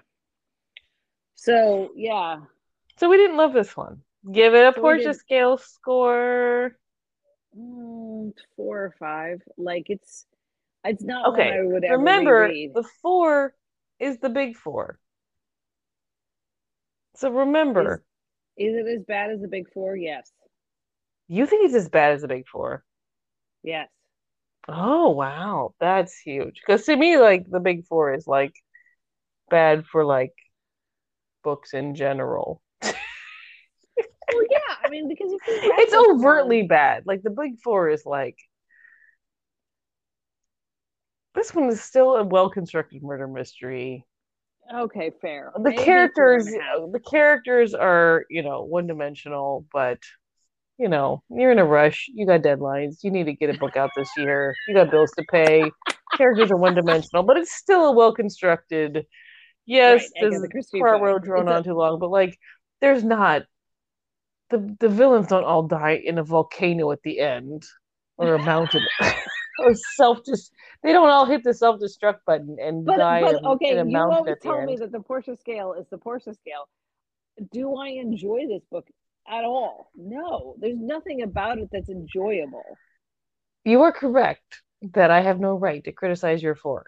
So yeah. So we didn't love this one. Give it a so Portia scale score. Mm, four or five. Like it's it's not okay. I would ever Remember, reread. the four is the big four. So remember, Is it as bad as the Big Four? Yes. You think it's as bad as the Big Four? Yes. Oh wow, that's huge. Because to me, like the Big Four is like bad for like books in general. Well, yeah. I mean, because It's book one- overtly bad. Like the Big Four is like this one is still a well-constructed murder mystery. Okay, fair. The Maybe characters, and a half. the characters are, you know, one-dimensional, but you know, you're in a rush. You got deadlines. You need to get a book out this year. You got bills to pay. Characters are one-dimensional, but it's still a well-constructed. Yes, Right, this Agatha Christie part road drawn on too long, but like, there's not the the villains don't all die in a volcano at the end or a mountain or self just they don't all hit the self destruct button and But, die but in, okay, in a you mountain always tell me that the Portia scale is the Portia scale. Do I enjoy this book at all? No, there's nothing about it that's enjoyable. You are correct that I have no right to criticize your four.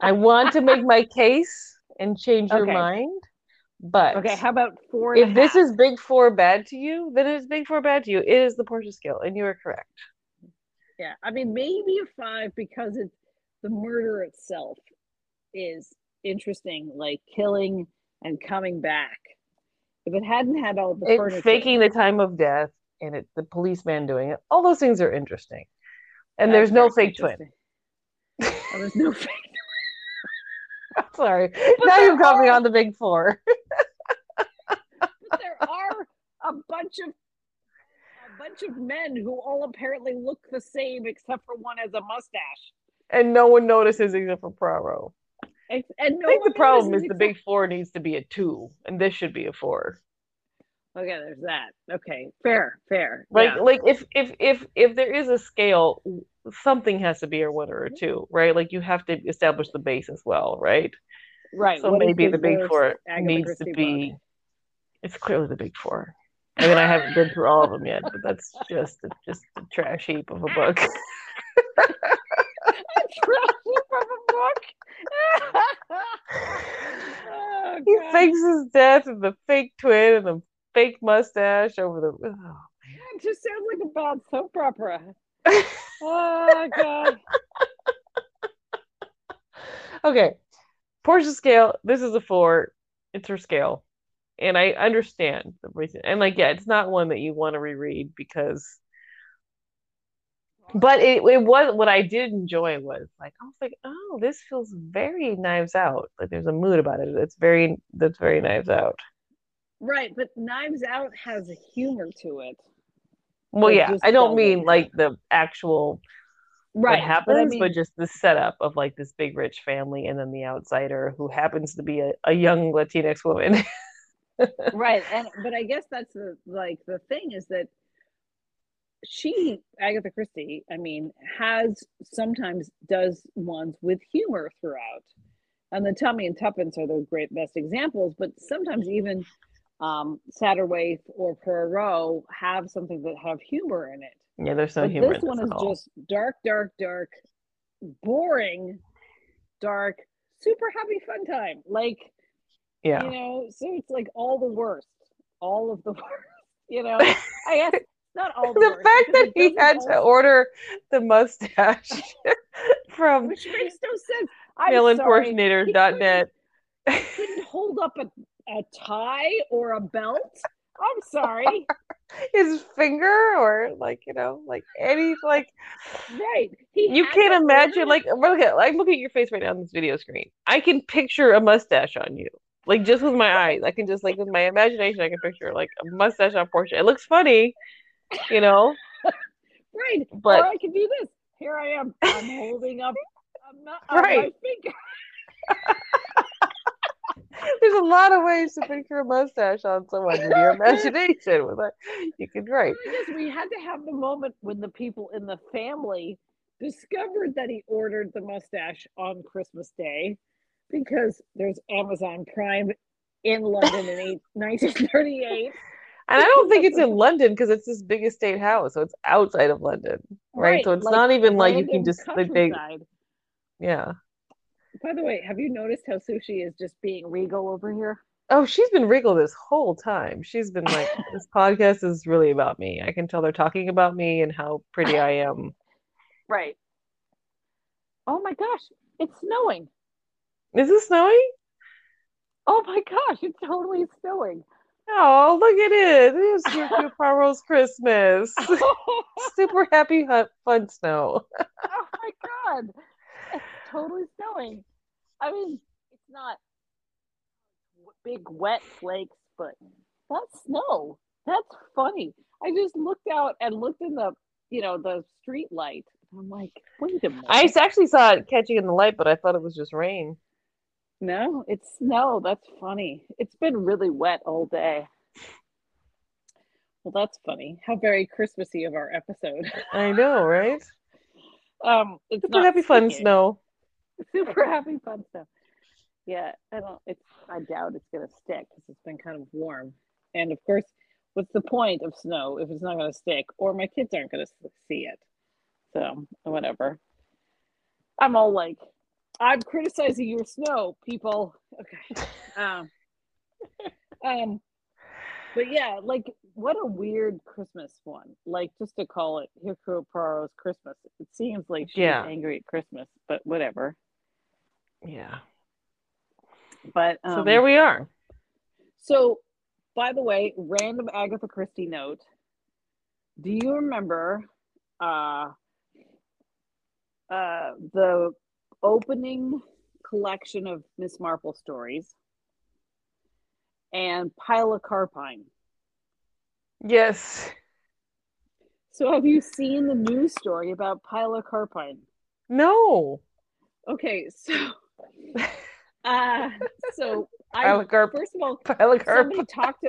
I want to make my case and change your mind, but Okay, how about four? if this half? is big four bad to you, then it's big four bad to you. It is the Portia scale, and you are correct. yeah, I mean maybe a five because it's the murder itself is interesting, like killing and coming back. If it hadn't had all the It, furniture, faking the time of death and it, the policeman doing it, all those things are interesting. And there's no fake twin. there's no fake. twin. Sorry. now you've got me on the big four. but there are a bunch of a bunch of men who all apparently look the same except for one has a mustache. And no one notices except for Poirot. And no I think the problem is the big four needs to be a two, and this should be a four. Okay, there's that. Okay, fair, fair. Like yeah. like if if if if there is a scale, something has to be a one or a two, right? Like you have to establish the base as well, right? right. So what maybe the big four needs to book? be. It's clearly the big four. I mean, I haven't been through all of them yet, but that's just a, just a trash heap of a book. Trash heap of a book. Oh, he fakes his death and the fake twin and the fake mustache over the. Oh, It just sounds like a bad soap opera. Oh God. okay, Portia scale. This is a four. It's her scale, and I understand the reason. And like, yeah, it's not one that you want to reread because. But it, it was what I did enjoy was like I was like, oh, this feels very Knives Out. Like there's a mood about it. It's very that's very Knives Out. Right, but Knives Out has a humor to it. Well, It yeah, I don't mean like the actual Right, what happens, but I but, just the setup of like this big rich family and then the outsider who happens to be a, a young Latinx woman. right, and but I guess that's the like the thing is that she Agatha Christie, I mean, has sometimes does ones with humor throughout, and the Tommy and Tuppence are the great best examples. But sometimes even um, Satterthwaite or Poirot have something that have humor in it. yeah, there's no but humor. this one is all. just dark, dark, dark, boring, dark, super happy fun time. Like yeah. you know, so it's like all the worst, all of the worst. You know, I guess not all the, the worst. fact that he had to order the mustache from which makes no sense. I'm sorry, he mailimpersonator.net. couldn't hold up a, a tie or a belt. I'm sorry. His finger or like, you know, like any like right. He you can't imagine like look at like look at your face right now on this video screen. I can picture a mustache on you. Like just with my eyes. I can just like with my imagination I can picture like a mustache on Portia. It looks funny, you know. right. but- or I could do this. Here I am. I'm holding up a, uh, my Right. There's a lot of ways to picture a mustache on someone with your imagination. With that, you can write. We had to have the moment when the people in the family discovered that he ordered the mustache on Christmas Day because there's Amazon Prime in London in 1938. And I don't think it's in London because it's this big estate house, so it's outside of London, right? So it's like not even like you can just like they, yeah. By the way, have you noticed how sushi is just being regal over here? Oh, she's been regal this whole time. She's been like, this podcast is really about me. I can tell they're talking about me and how pretty I am. Right. Oh my gosh, it's snowing. Is it snowing? Oh my gosh, it's totally snowing. Oh, look at it. It is your Poirot's Christmas. Oh Super happy, fun snow. oh my God. It's totally snowing. I mean, it's not big wet flakes, but that's snow. That's funny. I just looked out and looked in the, you know, the street light. I'm like, wait a minute. I actually saw it catching in the light, but I thought it was just rain. No, it's snow. That's funny. It's been really wet all day. Well, that's funny. How very Christmassy of our episode. I know, right? Um, it's super happy fun snow. Super happy fun snow. Yeah, I don't. It's. I doubt it's gonna stick because it's been kind of warm. And of course, what's the point of snow if it's not gonna stick, or my kids aren't gonna see it? So whatever. I'm all like, I'm criticizing your snow, people. Okay. Um, um, but yeah, like what a weird Christmas one. Like just to call it Hercule Poirot's Christmas. It seems like she's yeah. angry at Christmas, but whatever. Yeah. But um, so there we are. So, by the way, random Agatha Christie note. Do you remember uh, uh, the opening collection of Miss Marple stories and pilocarpine. Yes. So have you seen the news story about pilocarpine? No. Okay, so uh so I first of all Pile of somebody talked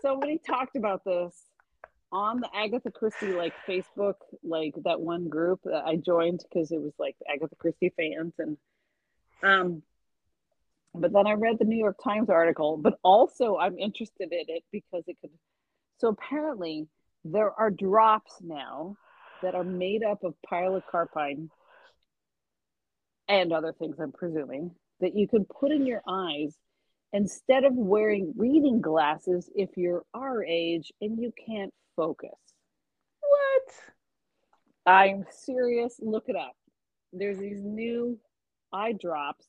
somebody talked about this on the Agatha Christie like Facebook, like that one group that I joined because it was like Agatha Christie fans and um but then I read the New York Times article, but also I'm interested in it because it could so apparently there are drops now that are made up of pilocarpine and other things I'm presuming that you can put in your eyes instead of wearing reading glasses if you're our age and you can't focus. What? I'm serious. Look it up. There's these new eye drops.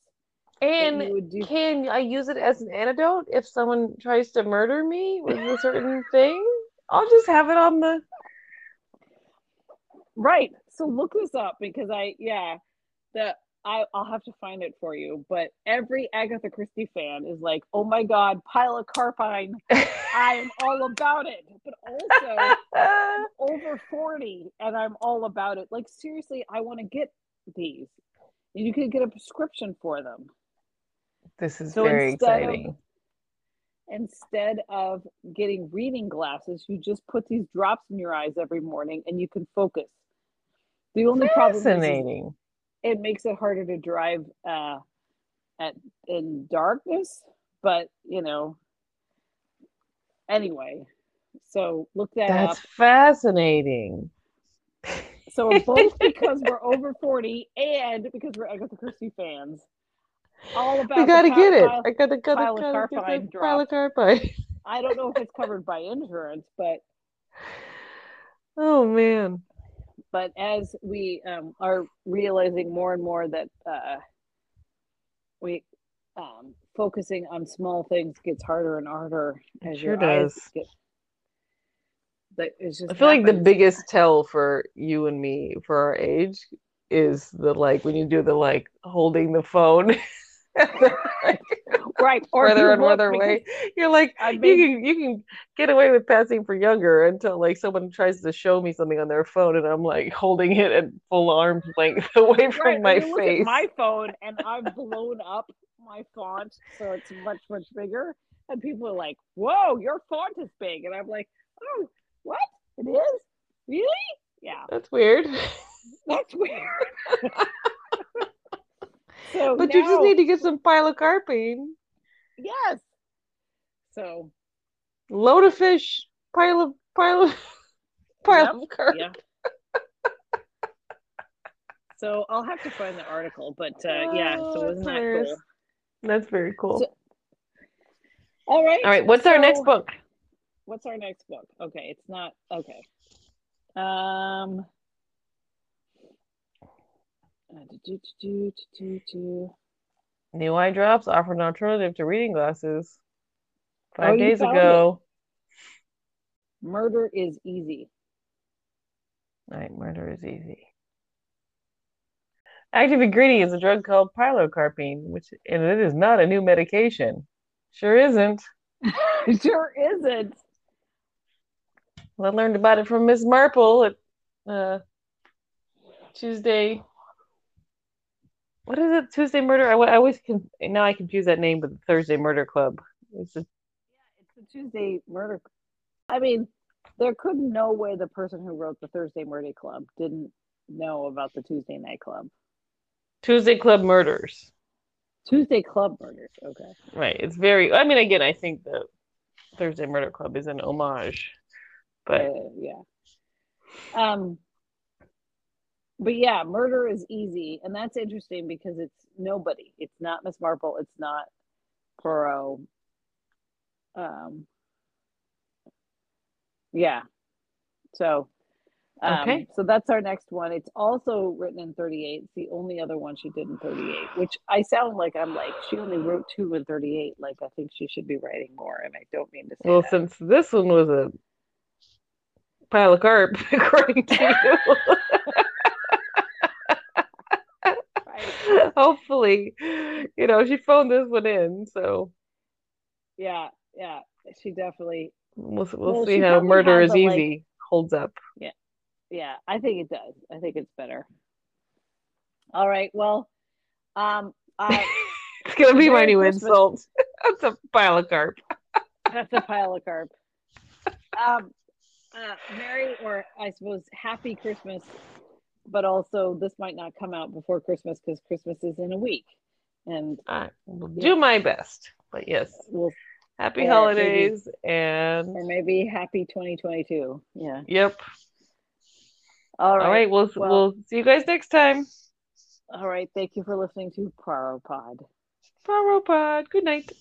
And do- can I use it as an antidote if someone tries to murder me with a certain thing? I'll just have it on the. Right. So look this up because I, yeah, the I, will have to find it for you. But every Agatha Christie fan is like, oh my God, pilocarpine. I'm all about it. But also, I'm over 40 and I'm all about it. Like, seriously, I want to get these. And You could get a prescription for them. This is so very exciting. Of, instead of getting reading glasses, you just put these drops in your eyes every morning and you can focus. The only problem is it makes it harder to drive uh, at in darkness. But you know, anyway, so look that That's up. fascinating. So both because we're over forty and because we're Agatha Christie fans, all about. We gotta get it. I gotta gotta, gotta get the pilocarpine. I don't know if it's covered by insurance, but oh man but as we um, are realizing more and more that uh, we um, focusing on small things gets harder and harder as sure your does. eyes get that is just I feel happens. like the biggest tell for you and me for our age is the like when you do the like holding the phone right or further and further away you're like you can you can get away with passing for younger until like someone tries to show me something on their phone and i'm like holding it at full arm's length away from right, my face. my phone and i've blown up my font so it's much much bigger and people are like whoa your font is big and i'm like oh what? It is? Really? Yeah. That's weird. That's weird. So but now, you just need to get some pilocarpine. Yes. So load of fish, pile of pile of pile yep, of carp. Yeah. so I'll have to find the article, but uh, yeah. So oh, isn't that cool? That's very cool. So, All right. All right. What's our next book? What's our next book? Okay, it's not okay. Um. uh, do, do, do, do, do. New eye drops offer an alternative to reading glasses. Five Oh, days ago. Murder is easy. Right, murder is easy. Active ingredient is a drug called pilocarpine, which and it is not a new medication. Sure isn't. sure isn't. Well, I learned about it from Miss Marple at uh, Tuesday. What is it? Tuesday Murder? I, I always can now I confuse that name with the Thursday Murder Club. It's a, Yeah, It's the Tuesday Murder. I mean, there could no way the person who wrote the Thursday Murder Club didn't know about the Tuesday Night Club. Tuesday Club Murders. Tuesday Club Murders. Okay. Right. It's very. I mean, again, I think the Thursday Murder Club is an homage, but Uh, yeah. Um. But yeah, murder is easy, and that's interesting because it's nobody. It's not Miss Marple. It's not Poirot. Um. Yeah. So. Um, Okay. So that's our next one. It's also written in 38. It's the only other one she did in 38, which I sound like I'm like she only wrote two in 38. Like I think she should be writing more, and I don't mean to say well, that. since this one was a pile of carp, according to you, Right. hopefully, you know, she phoned this one in, so Yeah, yeah, she definitely. we'll we'll Well, see how murder is a, like- easy holds up. Yeah, yeah, I think it does. I think it's better. All right. Well, um, I It's gonna be my new Christmas. insult. That's a pile of carp. that's a pile of carb. Um, uh, Merry or I suppose Happy Christmas, but also this might not come out before Christmas because Christmas is in a week. And I will yeah. do my best. But yes. We'll, happy holidays maybe, and or maybe happy 2022. Yeah. Yep. All right. All right. We'll, well, we'll see you guys next time. All right. Thank you for listening to Paro Pod. Paro Pod. Good night.